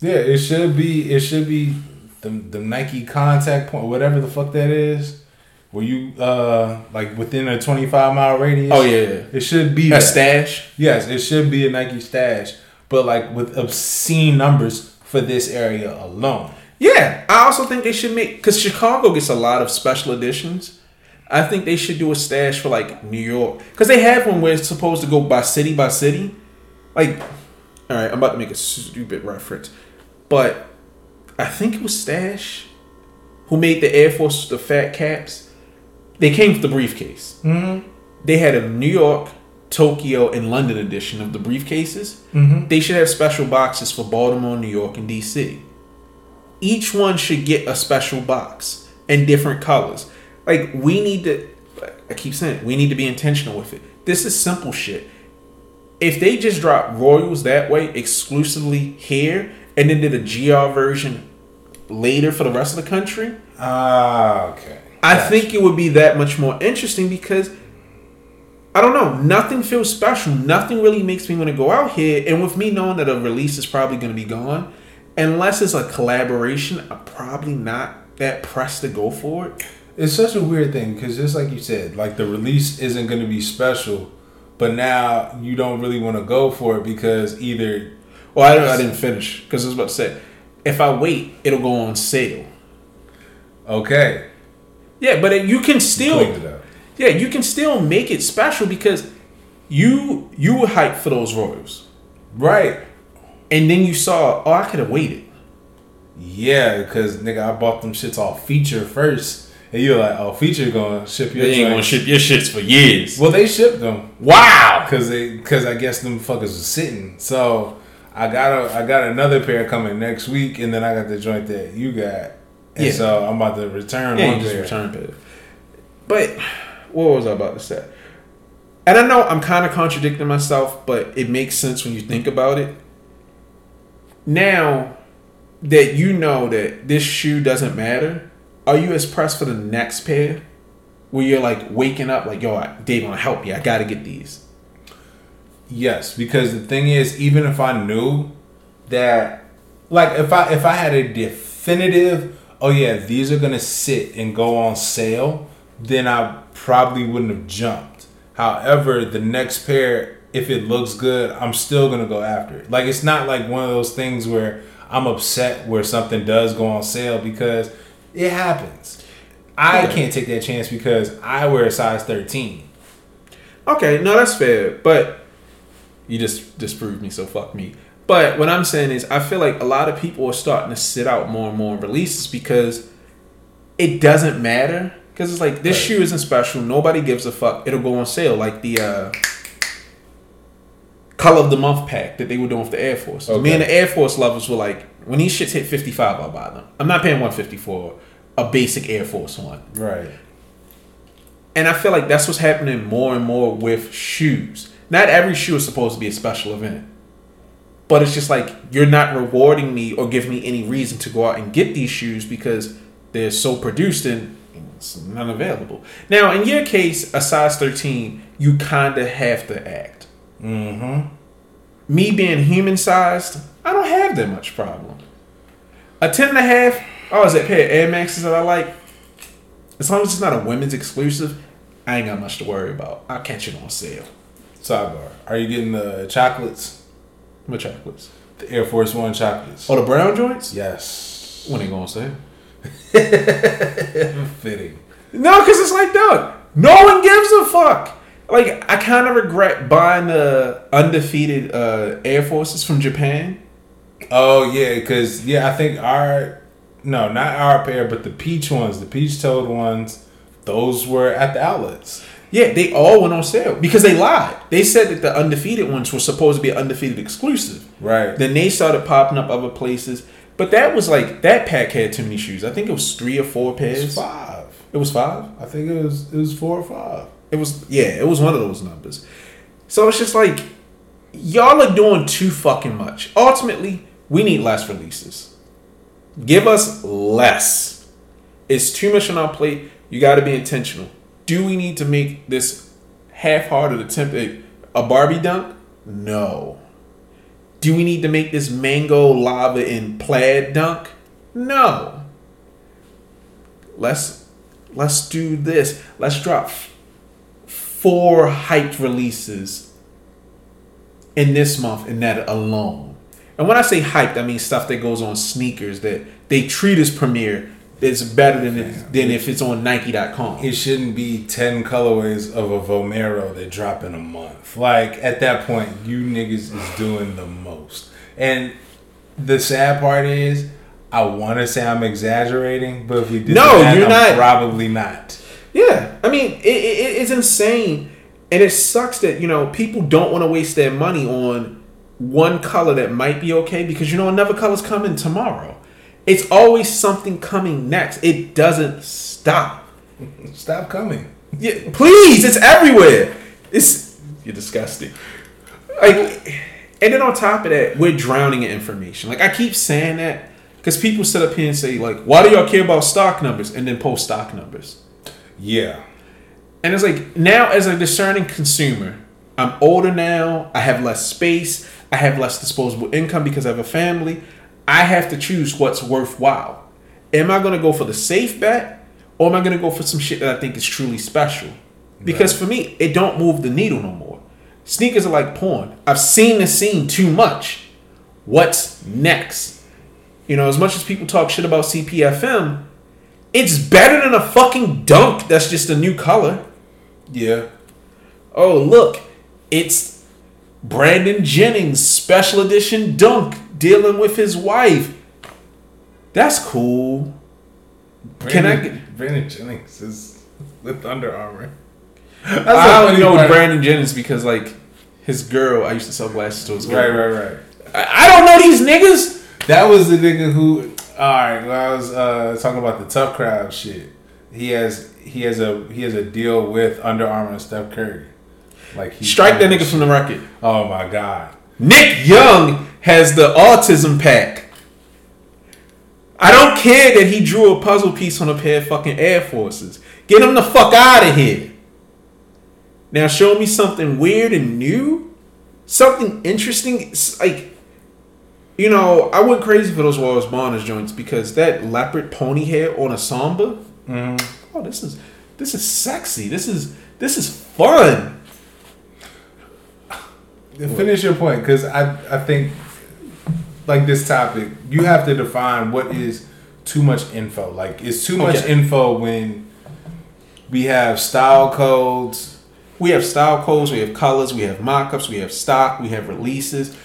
Yeah, it should be. It should be the the Nike contact point, whatever the fuck that is, where you uh like within a twenty five mile radius. Oh yeah, yeah. it should be A that. stash. Yes, it should be a Nike stash, but like with obscene numbers for this area alone. Yeah, I also think they should make because Chicago gets a lot of special editions. I think they should do a stash for like New York because they have one where it's supposed to go by city by city. Like, all right, I'm about to make a stupid reference, but I think it was Stash who made the Air Force the fat caps. They came with the briefcase. Mm-hmm. They had a New York, Tokyo, and London edition of the briefcases. Mm-hmm. They should have special boxes for Baltimore, New York, and DC. Each one should get a special box in different colors. Like we need to I keep saying it, we need to be intentional with it. This is simple shit. If they just drop Royals that way exclusively here and then did a GR version later for the rest of the country, Ah, okay. I Gotcha. think it would be that much more interesting because I don't know, nothing feels special. Nothing really makes me want to go out here. And with me knowing that a release is probably going to be gone, unless it's a collaboration, I'm probably not that pressed to go for it. It's such a weird thing because just like you said, like the release isn't going to be special, but now you don't really want to go for it because either Well, I, don't, I didn't finish because I was about to say, if I wait, it'll go on sale. okay, Yeah, but you can still cleaned it up. Yeah, you can still make it special because you you were hyped for those Royals. Right. And then you saw, oh, I could have waited. Yeah, because nigga, I bought them shits all feature first, and you're like, "Oh, feature gonna ship your." Shit. They ain't gonna ship your shits for years. Well, they shipped them Wow. because they because I guess them fuckers was sitting. So I got a I got another pair coming next week, and then I got the joint that you got, And Yeah. so I'm about to return Yeah, one just pair. return pair. But what was I about to say? And I know I'm kind of contradicting myself, but it makes sense when you think about it. Now that you know that this shoe doesn't matter, are you as pressed for the next pair? Where you're like waking up, like, yo, Dave, I'm gonna help you. I gotta get these. Yes, because the thing is, even if I knew that, like, if I if I had a definitive, oh yeah, these are gonna sit and go on sale, then I probably wouldn't have jumped. However, the next pair, if it looks good, I'm still gonna go after it. Like, it's not like one of those things where I'm upset where something does go on sale because it happens. I Yeah. can't take that chance because I wear a size 13. Okay, no, that's fair, but you just disproved me, so fuck me. But what I'm saying is, I feel like a lot of people are starting to sit out more and more releases because it doesn't matter. Because it's like this Right. shoe isn't special. Nobody gives a fuck. It'll go on sale, like the uh, color of the month pack that they were doing with the Air Force. Me and the Air Force lovers were like, when these shits hit 55, I'll buy them. I'm not paying 150 for a basic Air Force one. Right. And I feel like that's what's happening more and more with shoes. Not every shoe is supposed to be a special event. But it's just like you're not rewarding me or giving me any reason to go out and get these shoes because they're so produced and it's none available. Now, in your case, a size 13, you kind of have to act. Mm-hmm. Me being human sized, I don't have that much problem. A 10 and a half, oh, is that pair of Air Maxes that I like? As long as it's not a women's exclusive, I ain't got much to worry about. I'll catch it on sale. Sidebar. Are you getting the chocolates? What chocolates? The Air Force One chocolates? Oh, the brown joints? Yes. When they gonna sale? Fitting. No, because it's like, dog, no one gives a fuck. Like, I kind of regret buying the undefeated uh, Air Forces from Japan. Oh yeah, because yeah, I think our no, not our pair, but the peach ones, the peach toed ones, those were at the outlets. Yeah, they all went on sale because they lied. They said that the undefeated ones were supposed to be undefeated exclusive. Right. Then they started popping up other places. But that was like that pack had too many shoes. I think it was three or four pairs. five. It was five. I think it was it was four or five. It was yeah, it was one of those numbers. So it's just like y'all are doing too fucking much. Ultimately, we need less releases. Give us less. It's too much on our plate. You got to be intentional. Do we need to make this half-hearted attempt at a Barbie dunk? No. Do we need to make this mango lava in plaid dunk? No. Let's let's do this. Let's drop four hyped releases in this month and that alone. And when I say hyped, I mean stuff that goes on sneakers that they treat as premiere It's better than it, than if it's on Nike.com. It shouldn't be ten colorways of a Vomero that drop in a month. Like at that point, you niggas is doing the most. And the sad part is, I want to say I'm exaggerating, but if we did No, that, you're I'm not. Probably not. Yeah, I mean, it, it, it's insane, and it sucks that you know people don't want to waste their money on one color that might be okay because you know another color's coming tomorrow. It's always something coming next. It doesn't stop. Stop coming. Yeah, please, it's everywhere. It's you're disgusting. Like, and then on top of that, we're drowning in information. Like I keep saying that because people sit up here and say like, "Why do y'all care about stock numbers?" and then post stock numbers. Yeah. And it's like now, as a discerning consumer, I'm older now. I have less space. I have less disposable income because I have a family. I have to choose what's worthwhile. Am I going to go for the safe bet, or am I going to go for some shit that I think is truly special? Because for me, it don't move the needle no more. Sneakers are like porn. I've seen the scene too much. What's next? You know, as much as people talk shit about CPFM, it's better than a fucking dunk that's just a new color. Yeah. Oh, look, it's Brandon Jennings special edition dunk dealing with his wife. That's cool. Can I Brandon- get- Brandon Jennings is with Under Armour. That's I only know Brandon Jennings because like his girl. I used to sell glasses to his girl. Right, right, right. I, I don't know these niggas. That was the nigga who All right. Well, I was uh, talking about the tough crowd shit. He has he has a he has a deal with Under Armour and Steph Curry. Like he Strike that nigga from the record. Oh my god. Nick Young has the autism pack. I don't care that he drew a puzzle piece on a pair of fucking Air Forces. Get him the fuck out of here. Now show me something weird and new, something interesting. It's like, you know, I went crazy for those Wales Bonner joints because that leopard pony hair on a samba. Mm-hmm. Oh, this is this is sexy. This is this is fun. Finish your point, because I I think like this topic, you have to define what is too much info. Like it's too much Okay. info when we have style codes. We have style codes, we have colors, we have mock-ups, we have stock, we have releases.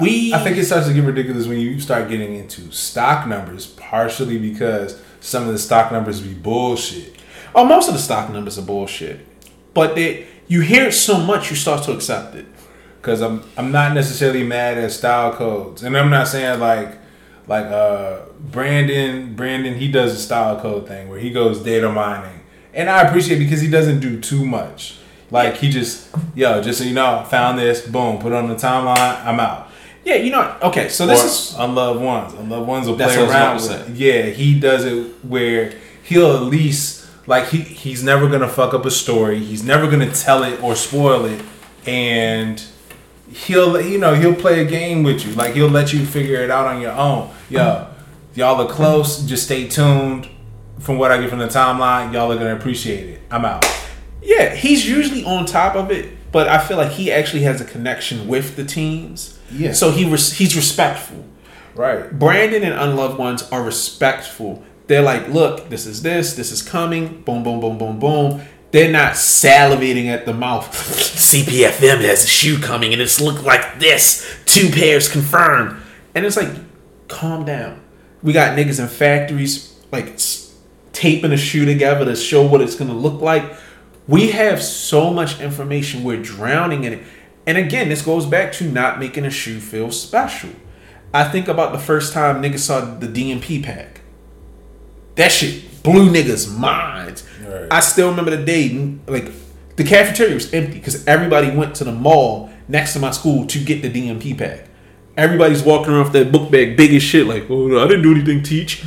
We I think it starts to get ridiculous when you start getting into stock numbers, partially because some of the stock numbers be bullshit. oh, most of the stock numbers are bullshit, but they you hear it so much you start to accept it. Cause I'm I'm not necessarily mad at style codes, and I'm not saying like like uh Brandon Brandon he does a style code thing where he goes data mining, and I appreciate it because he doesn't do too much. Like he just yo just so you know found this boom put it on the timeline I'm out. Yeah, you know. Okay, so this Or is unloved ones. Unloved ones will play around with it. Yeah, he does it where he'll at least like he he's never gonna fuck up a story. He's never gonna tell it or spoil it, and he'll you know he'll play a game with you. Like he'll let you figure it out on your own. Yo, y'all are close. Just stay tuned. From what I get from the timeline, y'all are gonna appreciate it. I'm out. yeah, he's usually on top of it, but I feel like he actually has a connection with the teams. Yeah. So he res- he's respectful. Right. Brandon and Unloved Ones are respectful. They're like, look, this is this, this is coming, boom, boom, boom, boom, boom. They're not salivating at the mouth. CPFM has a shoe coming and it's looked like this. Two pairs confirmed. And it's like, calm down. We got niggas in factories like taping a shoe together to show what it's gonna look like. We have so much information, we're drowning in it. And again, this goes back to not making a shoe feel special. I think about the first time niggas saw the DMP pack. That shit blew niggas' minds. Right. I still remember the day, like, the cafeteria was empty because everybody went to the mall next to my school to get the DMP pack. Everybody's walking around with that book bag big as shit, like, oh, no, I didn't do anything, teach.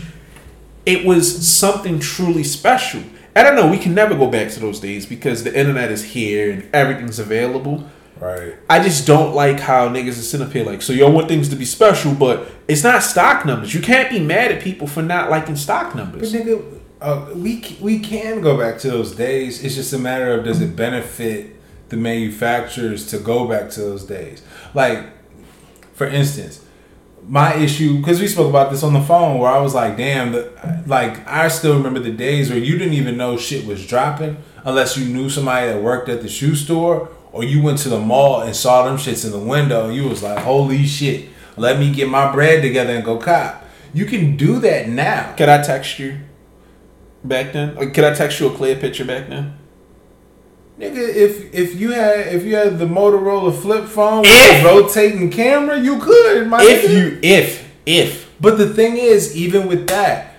It was something truly special. I don't know, we can never go back to those days because the internet is here and everything's available. Right. I just don't like how niggas is sitting up here like, so y'all want things to be special, but it's not stock numbers. You can't be mad at people for not liking stock But numbers. nigga, uh, we we can go back to those days. It's just a matter of does it benefit the manufacturers to go back to those days? Like, for instance, my issue because we spoke about this on the phone where I was like, damn, the, like I still remember the days where you didn't even know shit was dropping unless you knew somebody that worked at the shoe store or you went to the mall and saw them shits in the window you was like, holy shit, let me get my bread together and go cop. You can do that now. Could I text you back then? Like, could I text you a clear picture back then? Nigga, if if you had if you had the Motorola flip phone with If- a rotating camera, you could. My If nigga. you, if, if. but the thing is, even with that,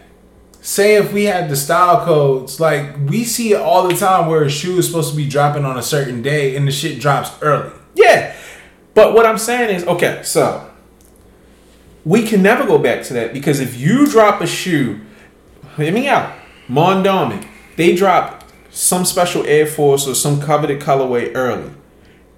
say if we had the style codes, like we see it all the time, where a shoe is supposed to be dropping on a certain day, and the shit drops early. Yeah. But what I'm saying is, okay, so we can never go back to that because if you drop a shoe, hear me out, Mondamic, they drop some special Air Force or some coveted colorway early.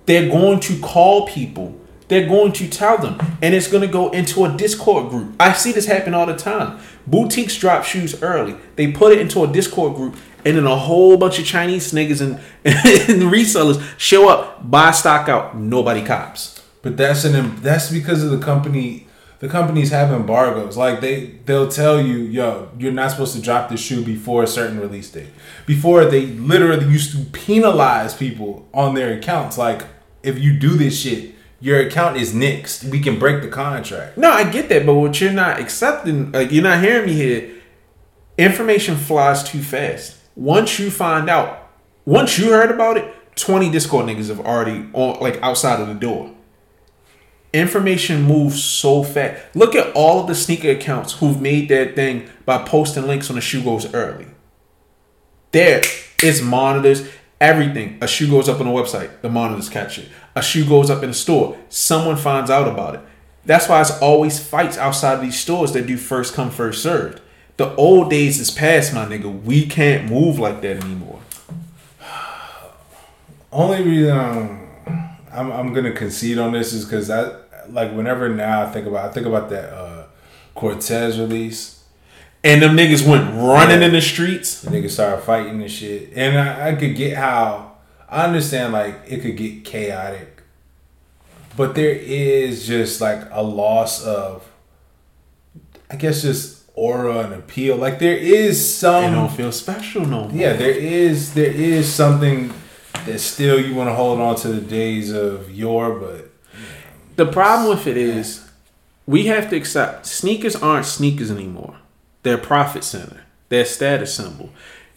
They're going to call people. They're going to tell them, and it's going to go into a Discord group. I see this happen all the time. Boutiques drop shoes early. They put it into a Discord group, and then a whole bunch of Chinese niggas and, and resellers show up, buy stock out. Nobody cops. But that's an that's because of the company. The companies have embargoes. Like they they'll tell you, yo, you're not supposed to drop the shoe before a certain release date. Before they literally used to penalize people on their accounts. Like if you do this shit, your account is nixed. We can break the contract. No, I get that, but what you're not accepting, like you're not hearing me here. Information flies too fast. Once you find out, once you heard about it, twenty Discord niggas have already on like outside of the door. Information moves so fast. Look at all of the sneaker accounts who've made their thing by posting links when the shoe goes early. There is monitors, everything. A shoe goes up on a website, the monitors catch it. A shoe goes up in a store, someone finds out about it. That's why it's always fights outside of these stores that do first come, first served. The old days is past, my nigga. We can't move like that anymore. Only reason I'm I'm, gonna concede on this is because I like whenever now I think about I think about that uh, Cortez release. And them niggas went running in the streets. The niggas started fighting and shit. And I, I could get how I understand like it could get chaotic, but there is just like a loss of, I guess, just aura and appeal. Like there is some. They don't feel special no more. Yeah, there is there is something that still you want to hold on to the days of yore, but The problem with it is we have to accept sneakers aren't sneakers anymore. They're profit center. They're status symbol.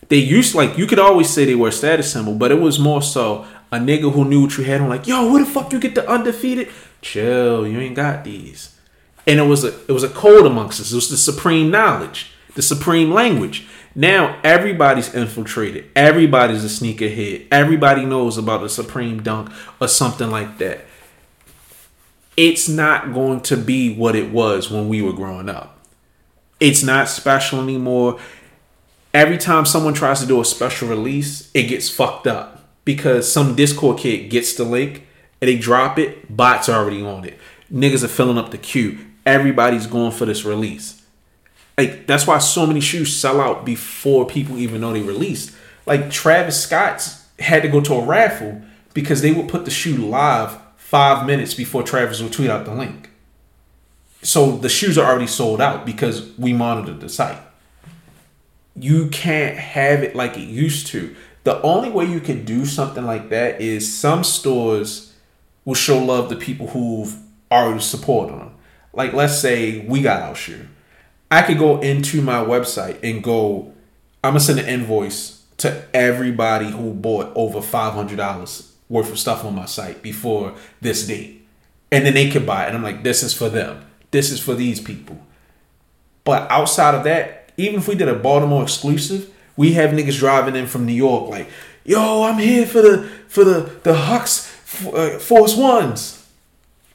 They used like you could always say they were status symbol, but it was more so a nigga who knew what you had on like, yo, where the fuck you get the undefeated? Chill, you ain't got these. And it was a it was a code amongst us. It was the supreme knowledge, the supreme language. Now everybody's infiltrated. Everybody's a sneakerhead. Everybody knows about the supreme dunk or something like that. It's not going to be what it was when we were growing up. It's not special anymore. Every time someone tries to do a special release, it gets fucked up because some Discord kid gets the link and they drop it. Bots already on it. Niggas are filling up the queue. Everybody's going for this release. Like that's why so many shoes sell out before people even know they released. Like Travis Scott's had to go to a raffle because they would put the shoe live five minutes before Travis would tweet out the link. So the shoes are already sold out because we monitored the site. You can't have it like it used to. The only way you can do something like that is some stores will show love to people who've already supported them. Like let's say we got our shoe. I could go into my website and go, I'm gonna send an invoice to everybody who bought over five hundred dollars worth of stuff on my site before this date. And then they could buy it. And I'm like, this is for them. This is for these people. But outside of that, even if we did a Baltimore exclusive, we have niggas driving in from New York like, yo, I'm here for the for the the Hux uh, Force Ones,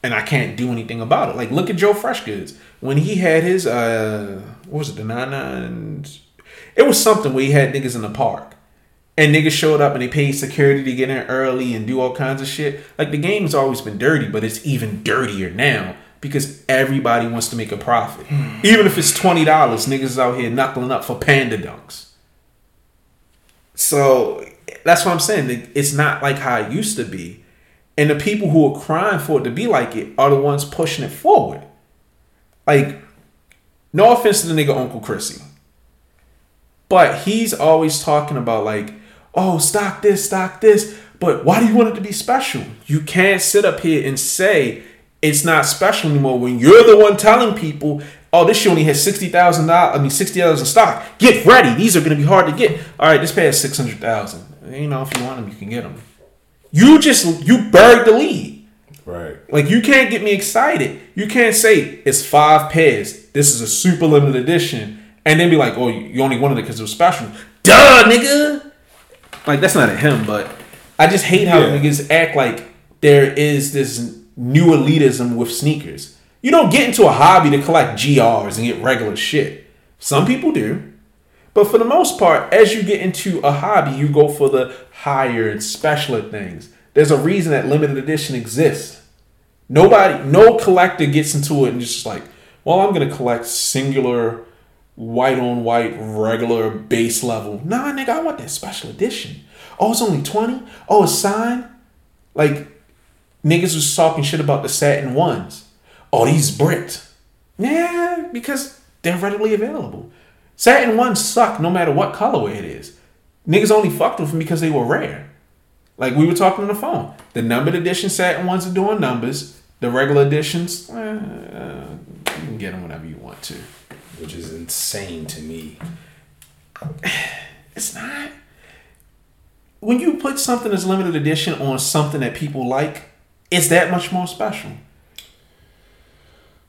and I can't do anything about it. Like, look at Joe Freshgoods when he had his uh, what was it, the nine nines? It was something where he had niggas in the park, and niggas showed up and they paid security to get in early and do all kinds of shit. Like the game's always been dirty, but it's even dirtier now because everybody wants to make a profit. Even if it's twenty dollars, niggas is out here knuckling up for panda dunks. So that's what I'm saying. It's not like how it used to be. And the people who are crying for it to be like it are the ones pushing it forward. Like, no offense to the nigga Uncle Chrissy. But he's always talking about like, oh, stock this, stock this. But why do you want it to be special? You can't sit up here and say it's not special anymore when you're the one telling people, oh, this shit only has sixty thousand dollars. I mean, sixty dollars in stock. Get ready. These are going to be hard to get. All right, this pair is six hundred thousand. You know, if you want them, you can get them. You just you buried the lead. Right. Like you can't get me excited. You can't say it's five pairs. This is a super limited edition, and then be like, oh, you only wanted it because it was special. Duh, nigga. Like that's not at him, but I just hate how Yeah. niggas act like there is this new elitism with sneakers. You don't get into a hobby to collect GRs and get regular shit. Some people do. But for the most part, as you get into a hobby, you go for the higher and specialer things. There's a reason that limited edition exists. Nobody, no collector gets into it and just like, well, I'm gonna collect singular, white on white, regular base level. Nah, nigga, I want that special edition. Oh, it's only 20? Oh, it's signed? Like, niggas was talking shit about the satin ones. Oh, these bricked. Yeah, because they're readily available. Satin ones suck no matter what colorway it is. Niggas only fucked with them because they were rare. Like we were talking on the phone. The numbered edition satin ones are doing numbers. The regular editions, eh, uh, you can get them whenever you want to. Which is insane to me. It's not. When you put something as limited edition on something that people like, it's that much more special.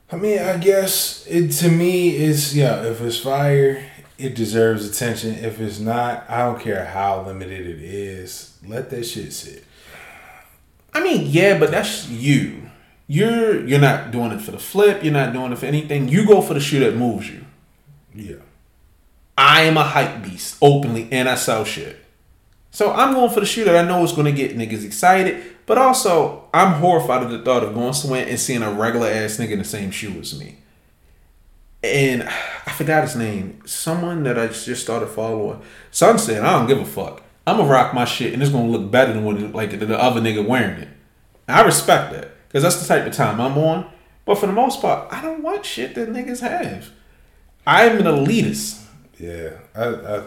I mean, I guess it to me is yeah. If it's fire, it deserves attention. If it's not, I don't care how limited it is. Let that shit sit. I mean, yeah, but that's you. You're you're not doing it for the flip. You're not doing it for anything. You go for the shoe that moves you. Yeah. I am a hype beast openly, and I sell shit. So I'm going for the shoe that I know is going to get niggas excited, but also I'm horrified at the thought of going somewhere and seeing a regular ass nigga in the same shoe as me. And I forgot his name. Someone that I just started following. Said, I don't give a fuck. I'm gonna rock my shit and it's gonna look better than what it, like the other nigga wearing it. I respect that because that's the type of time I'm on. But for the most part, I don't want shit that niggas have. I'm an elitist. Yeah, I, I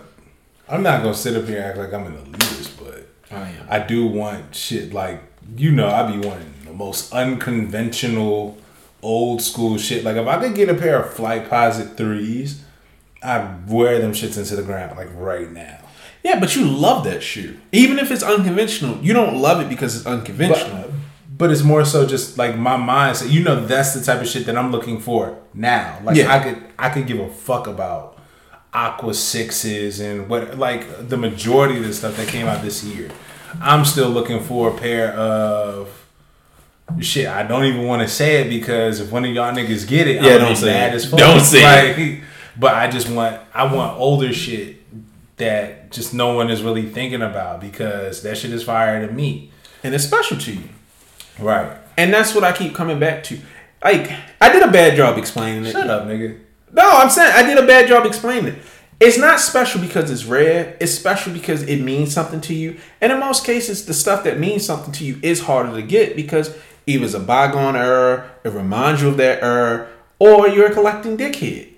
I'm not gonna sit up here and act like I'm an elitist, but I am. I do want shit like you know I be wanting the most unconventional, old school shit. Like if I could get a pair of Flightposite threes, I'd wear them shits into the ground like right now. Yeah, but you love that shoe. Even if it's unconventional, you don't love it because it's unconventional. But, but it's more so just like my mindset. You know, that's the type of shit that I'm looking for now. Like Yeah. I could I could give a fuck about Aqua Sixes and what like the majority of the stuff that came out this year. I'm still looking for a pair of shit. I don't even want to say it because if one of y'all niggas get it, Yeah, I'm don't say mad it. as fuck. Don't say like, But I just want I want older shit that just no one is really thinking about because that shit is fire to me. and it's special to you. Right. And that's what I keep coming back to. Like, I did a bad job explaining it. Shut up, nigga. No, I'm saying I did a bad job explaining it. It's not special because it's rare. It's special because it means something to you. And in most cases, the stuff that means something to you is harder to get because either it's a bygone era, it reminds you of that era, or you're a collecting dickhead.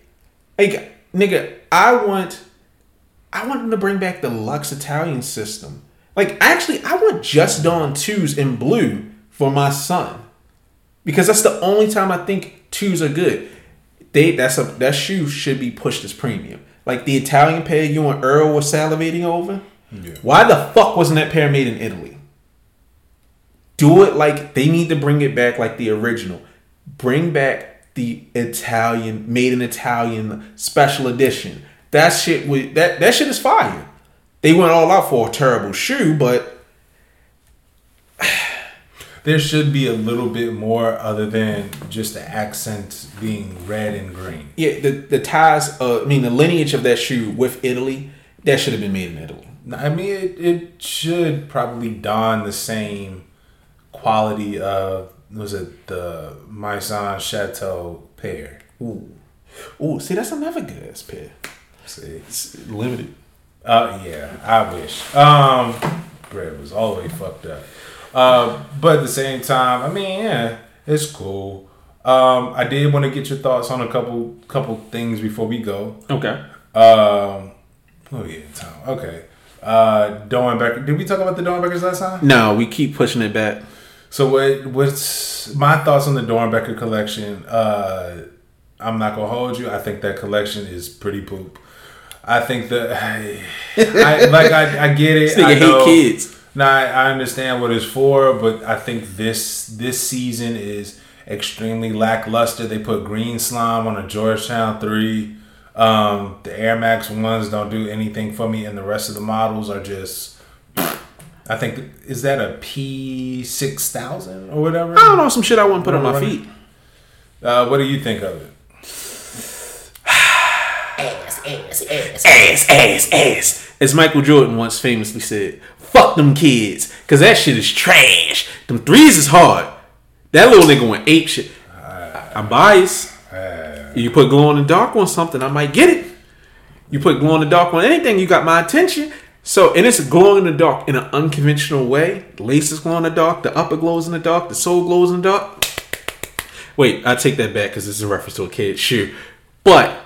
Like, nigga, I want I want them to bring back the Lux Italian system. Like, actually, I want Just Don 2s in blue for my son. Because that's the only time I think twos are good. They that's a that shoe should be pushed as premium. Like the Italian pair you and Earl were salivating over. Yeah. Why the fuck wasn't that pair made in Italy? Do it like they need to bring it back like the original. Bring back the Italian made in Italian special edition. That shit was that that shit is fire. They went all out for a terrible shoe, but There should be a little bit more other than just the accent being red and green. yeah, the the ties. Uh, I mean, the lineage of that shoe with Italy that should have been made in Italy. I mean, it, it should probably don the same quality of was it the Maison Chateau pair? Ooh, ooh. See, that's another good ass pair. See, It's limited. uh, yeah, I wish. Um, bread was all the way fucked up. Uh, but at the same time, I mean, yeah, it's cool. Um, I did want to get your thoughts on a couple couple things before we go. Okay. Um, oh yeah, Tom. Okay. Uh, Doernbecher. Did we talk about the Doernbechers last time? No, we keep pushing it back. So what? What's my thoughts on the Doernbecher collection? Uh, I'm not gonna hold you. I think that collection is pretty poop. I think that I, I like I, I get it. This nigga I know- hate kids. Nah, I, I understand what it's for, but I think this this season is extremely lackluster. They put green slime on a Georgetown three. Um, the Air Max ones don't do anything for me, and the rest of the models are just. I think is that a P six thousand or whatever. I don't know some shit I wouldn't put on my feet. Uh, what do you think of it? ass, ass, Ass, ass, ass. As Michael Jordan once famously said, "Fuck them kids, cause that shit is trash. Them threes is hard. That little nigga went ape shit. I'm biased. You put glow in the dark on something, I might get it. You put glow in the dark on anything, you got my attention. So, and it's glowing in the dark in an unconventional way. The laces glow in the dark, the upper glows in the dark, the sole glows in the dark. Wait, I take that back because this is a reference to a kid's shoe. But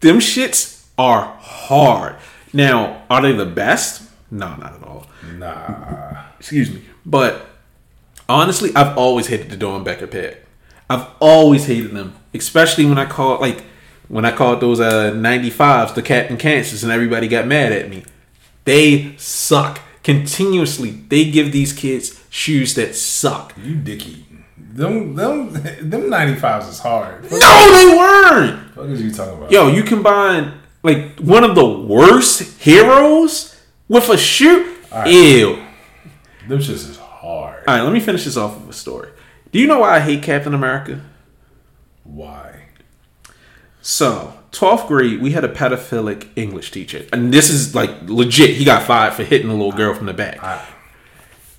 them shits are hard. Now, are they the best? No, not at all. Nah. Excuse me. But honestly, I've always hated the Doernbecher pack. I've always hated them, especially when I called like when I called those uh 95s the Captain Kansas and everybody got mad at me. They suck continuously. They give these kids shoes that suck. You dick eating. them them them 95s is hard. What No, they weren't. fuck is you talking about? Yo, you combine like one of the worst heroes with a shoe. right. Ew. them shits is hard. All right, let me finish this off with a story. Do you know why I hate Captain America? Why? So, 12th grade, we had a pedophilic English teacher. And this is like legit. He got fired for hitting a little girl from the back. I,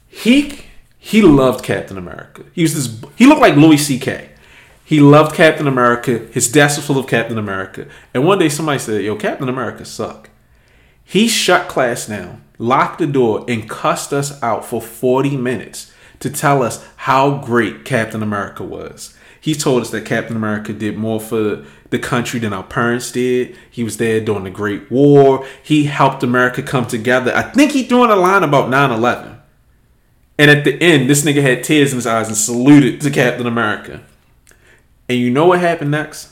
He he loved Captain America. He was this he looked like Louis C.K. He loved Captain America. His desk was full of Captain America. And one day somebody said, Yo, Captain America suck. He shut class down, locked the door, and cussed us out for 40 minutes to tell us how great Captain America was. He told us that Captain America did more for the country than our parents did. He was there during the Great War. He helped America come together. I think he threw in a line about 9 11. And at the end, this nigga had tears in his eyes and saluted to Captain America. And you know what happened next?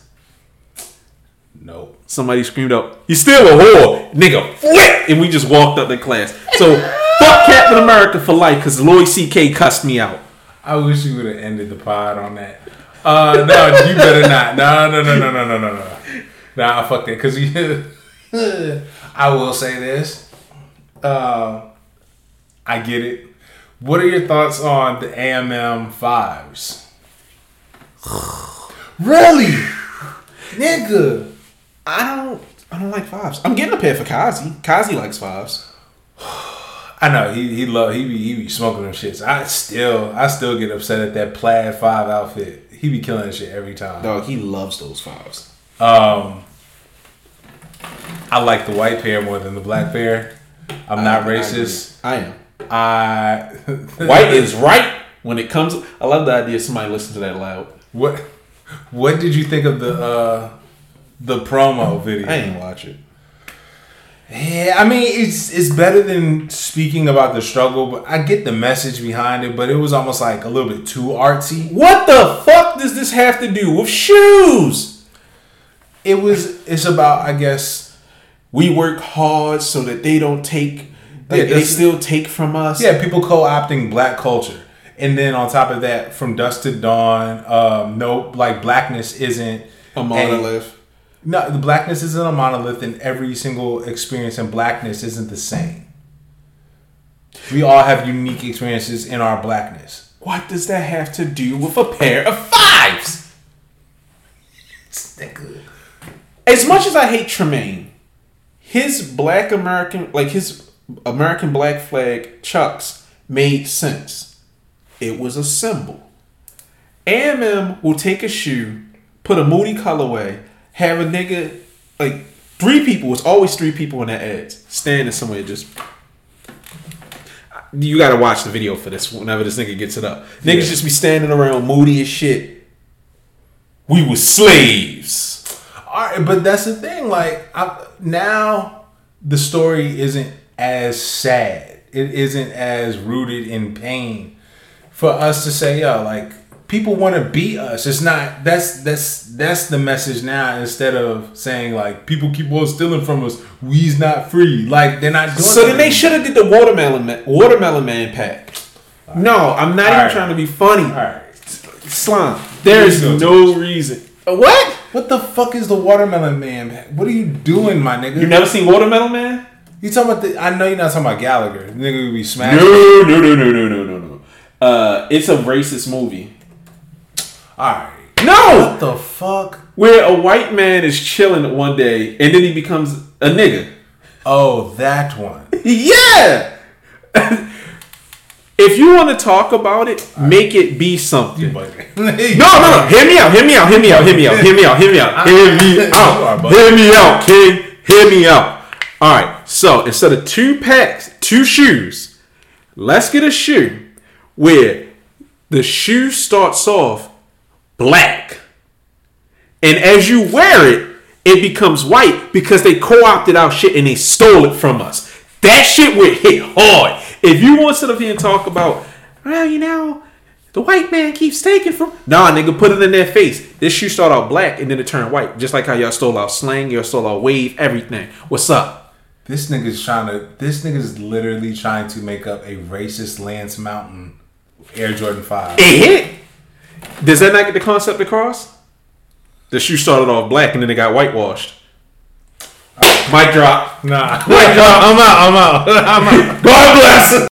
Nope. Somebody screamed out, "You still a whore, nigga!" Flip, and we just walked up the class. So fuck Captain America for life because Lloyd C.K. cussed me out. I wish you would have ended the pod on that. Uh, no, you better not. No, no, no, no, no, no, no, no. Nah, fuck that. Cause you, I will say this. Uh, I get it. What are your thoughts on the AMM fives? really, nigga. I don't, I don't like fives. I'm getting a pair for Kazi. Kazi likes fives. I know he he love he be he be smoking them shits. I still I still get upset at that plaid five outfit. He be killing that shit every time. Dog, he loves those fives. Um, I like the white pair more than the black pair. I'm not I- I racist. I am. I, White is right when it comes. I love the idea somebody listen to that loud. what what did you think of the uh the promo video? I ain't watch it. Yeah, I mean it's it's better than speaking about the struggle, but I get the message behind it. But it was almost like a little bit too artsy. What the fuck does this have to do with shoes? It was it's about I guess We work hard so that they don't take. Yeah, they still take from us. yeah people co-opting black culture, and then on top of that, from dusk to dawn, um, no like blackness isn't a monolith. No, the blackness isn't a monolith, and every single experience in blackness isn't the same. We all have unique experiences in our blackness. What does that have to do with a pair of fives? As much as I hate Tremaine, his black American, like his American black flag chucks made sense. It was a symbol. AMM will take a shoe, put a moody colorway, have a nigga, like three people, it's always three people in that ads, standing somewhere just you gotta watch the video for this whenever this nigga gets it up. Niggas Yeah. just be standing around moody as shit. We was slaves. All right, but that's the thing. Like I, now, the story isn't as sad. It isn't as rooted in pain for us to say, "Yo, like people want to beat us." It's not. That's that's that's the message now. Instead of saying like people keep on stealing from us, we's not free. Like they're not doing. So then they should have did the watermelon man, watermelon man pack. No, I'm not even Alright. trying to be funny. All right. Slime. There's no reason. Uh, What? What the fuck is the watermelon man? What are you doing, my nigga? You never seen Watermelon Man? You talking about the? I know you're not talking about Gallagher. The nigga would be smashing. No, no, no, no, no, no, no, no. Uh, it's a racist movie. All right. No, What the fuck? where a white man is chilling one day and then he becomes a nigga. Oh, that one. Yeah. if you want to talk about it, make it be something. no, No, no, no. Hear me out. Hear me out. Hear me out. Hear me out. Hear me out. Hear me out. Hear me out. Hear me out, King. Hear me out. All right. So instead of two packs, two shoes, let's get a shoe where the shoe starts off black, and as you wear it, it becomes white because they co-opted our shit and they stole it from us. That shit would hit hard. If you want to sit up here and talk about, well, you know, the white man keeps taking from. Nah, nigga, put it in their face. This shoe start out black and then it turned white. Just like how y'all stole our slang, y'all stole our wave, everything. What's up? This nigga's trying to. This nigga's literally trying to make up a racist Lance Mountain Air Jordan Five. It hit. Does that not get the concept across? The shoe started off black and then it got whitewashed. Mic drop. Nah. Mic drop. I'm out. I'm out. I'm out. God bless.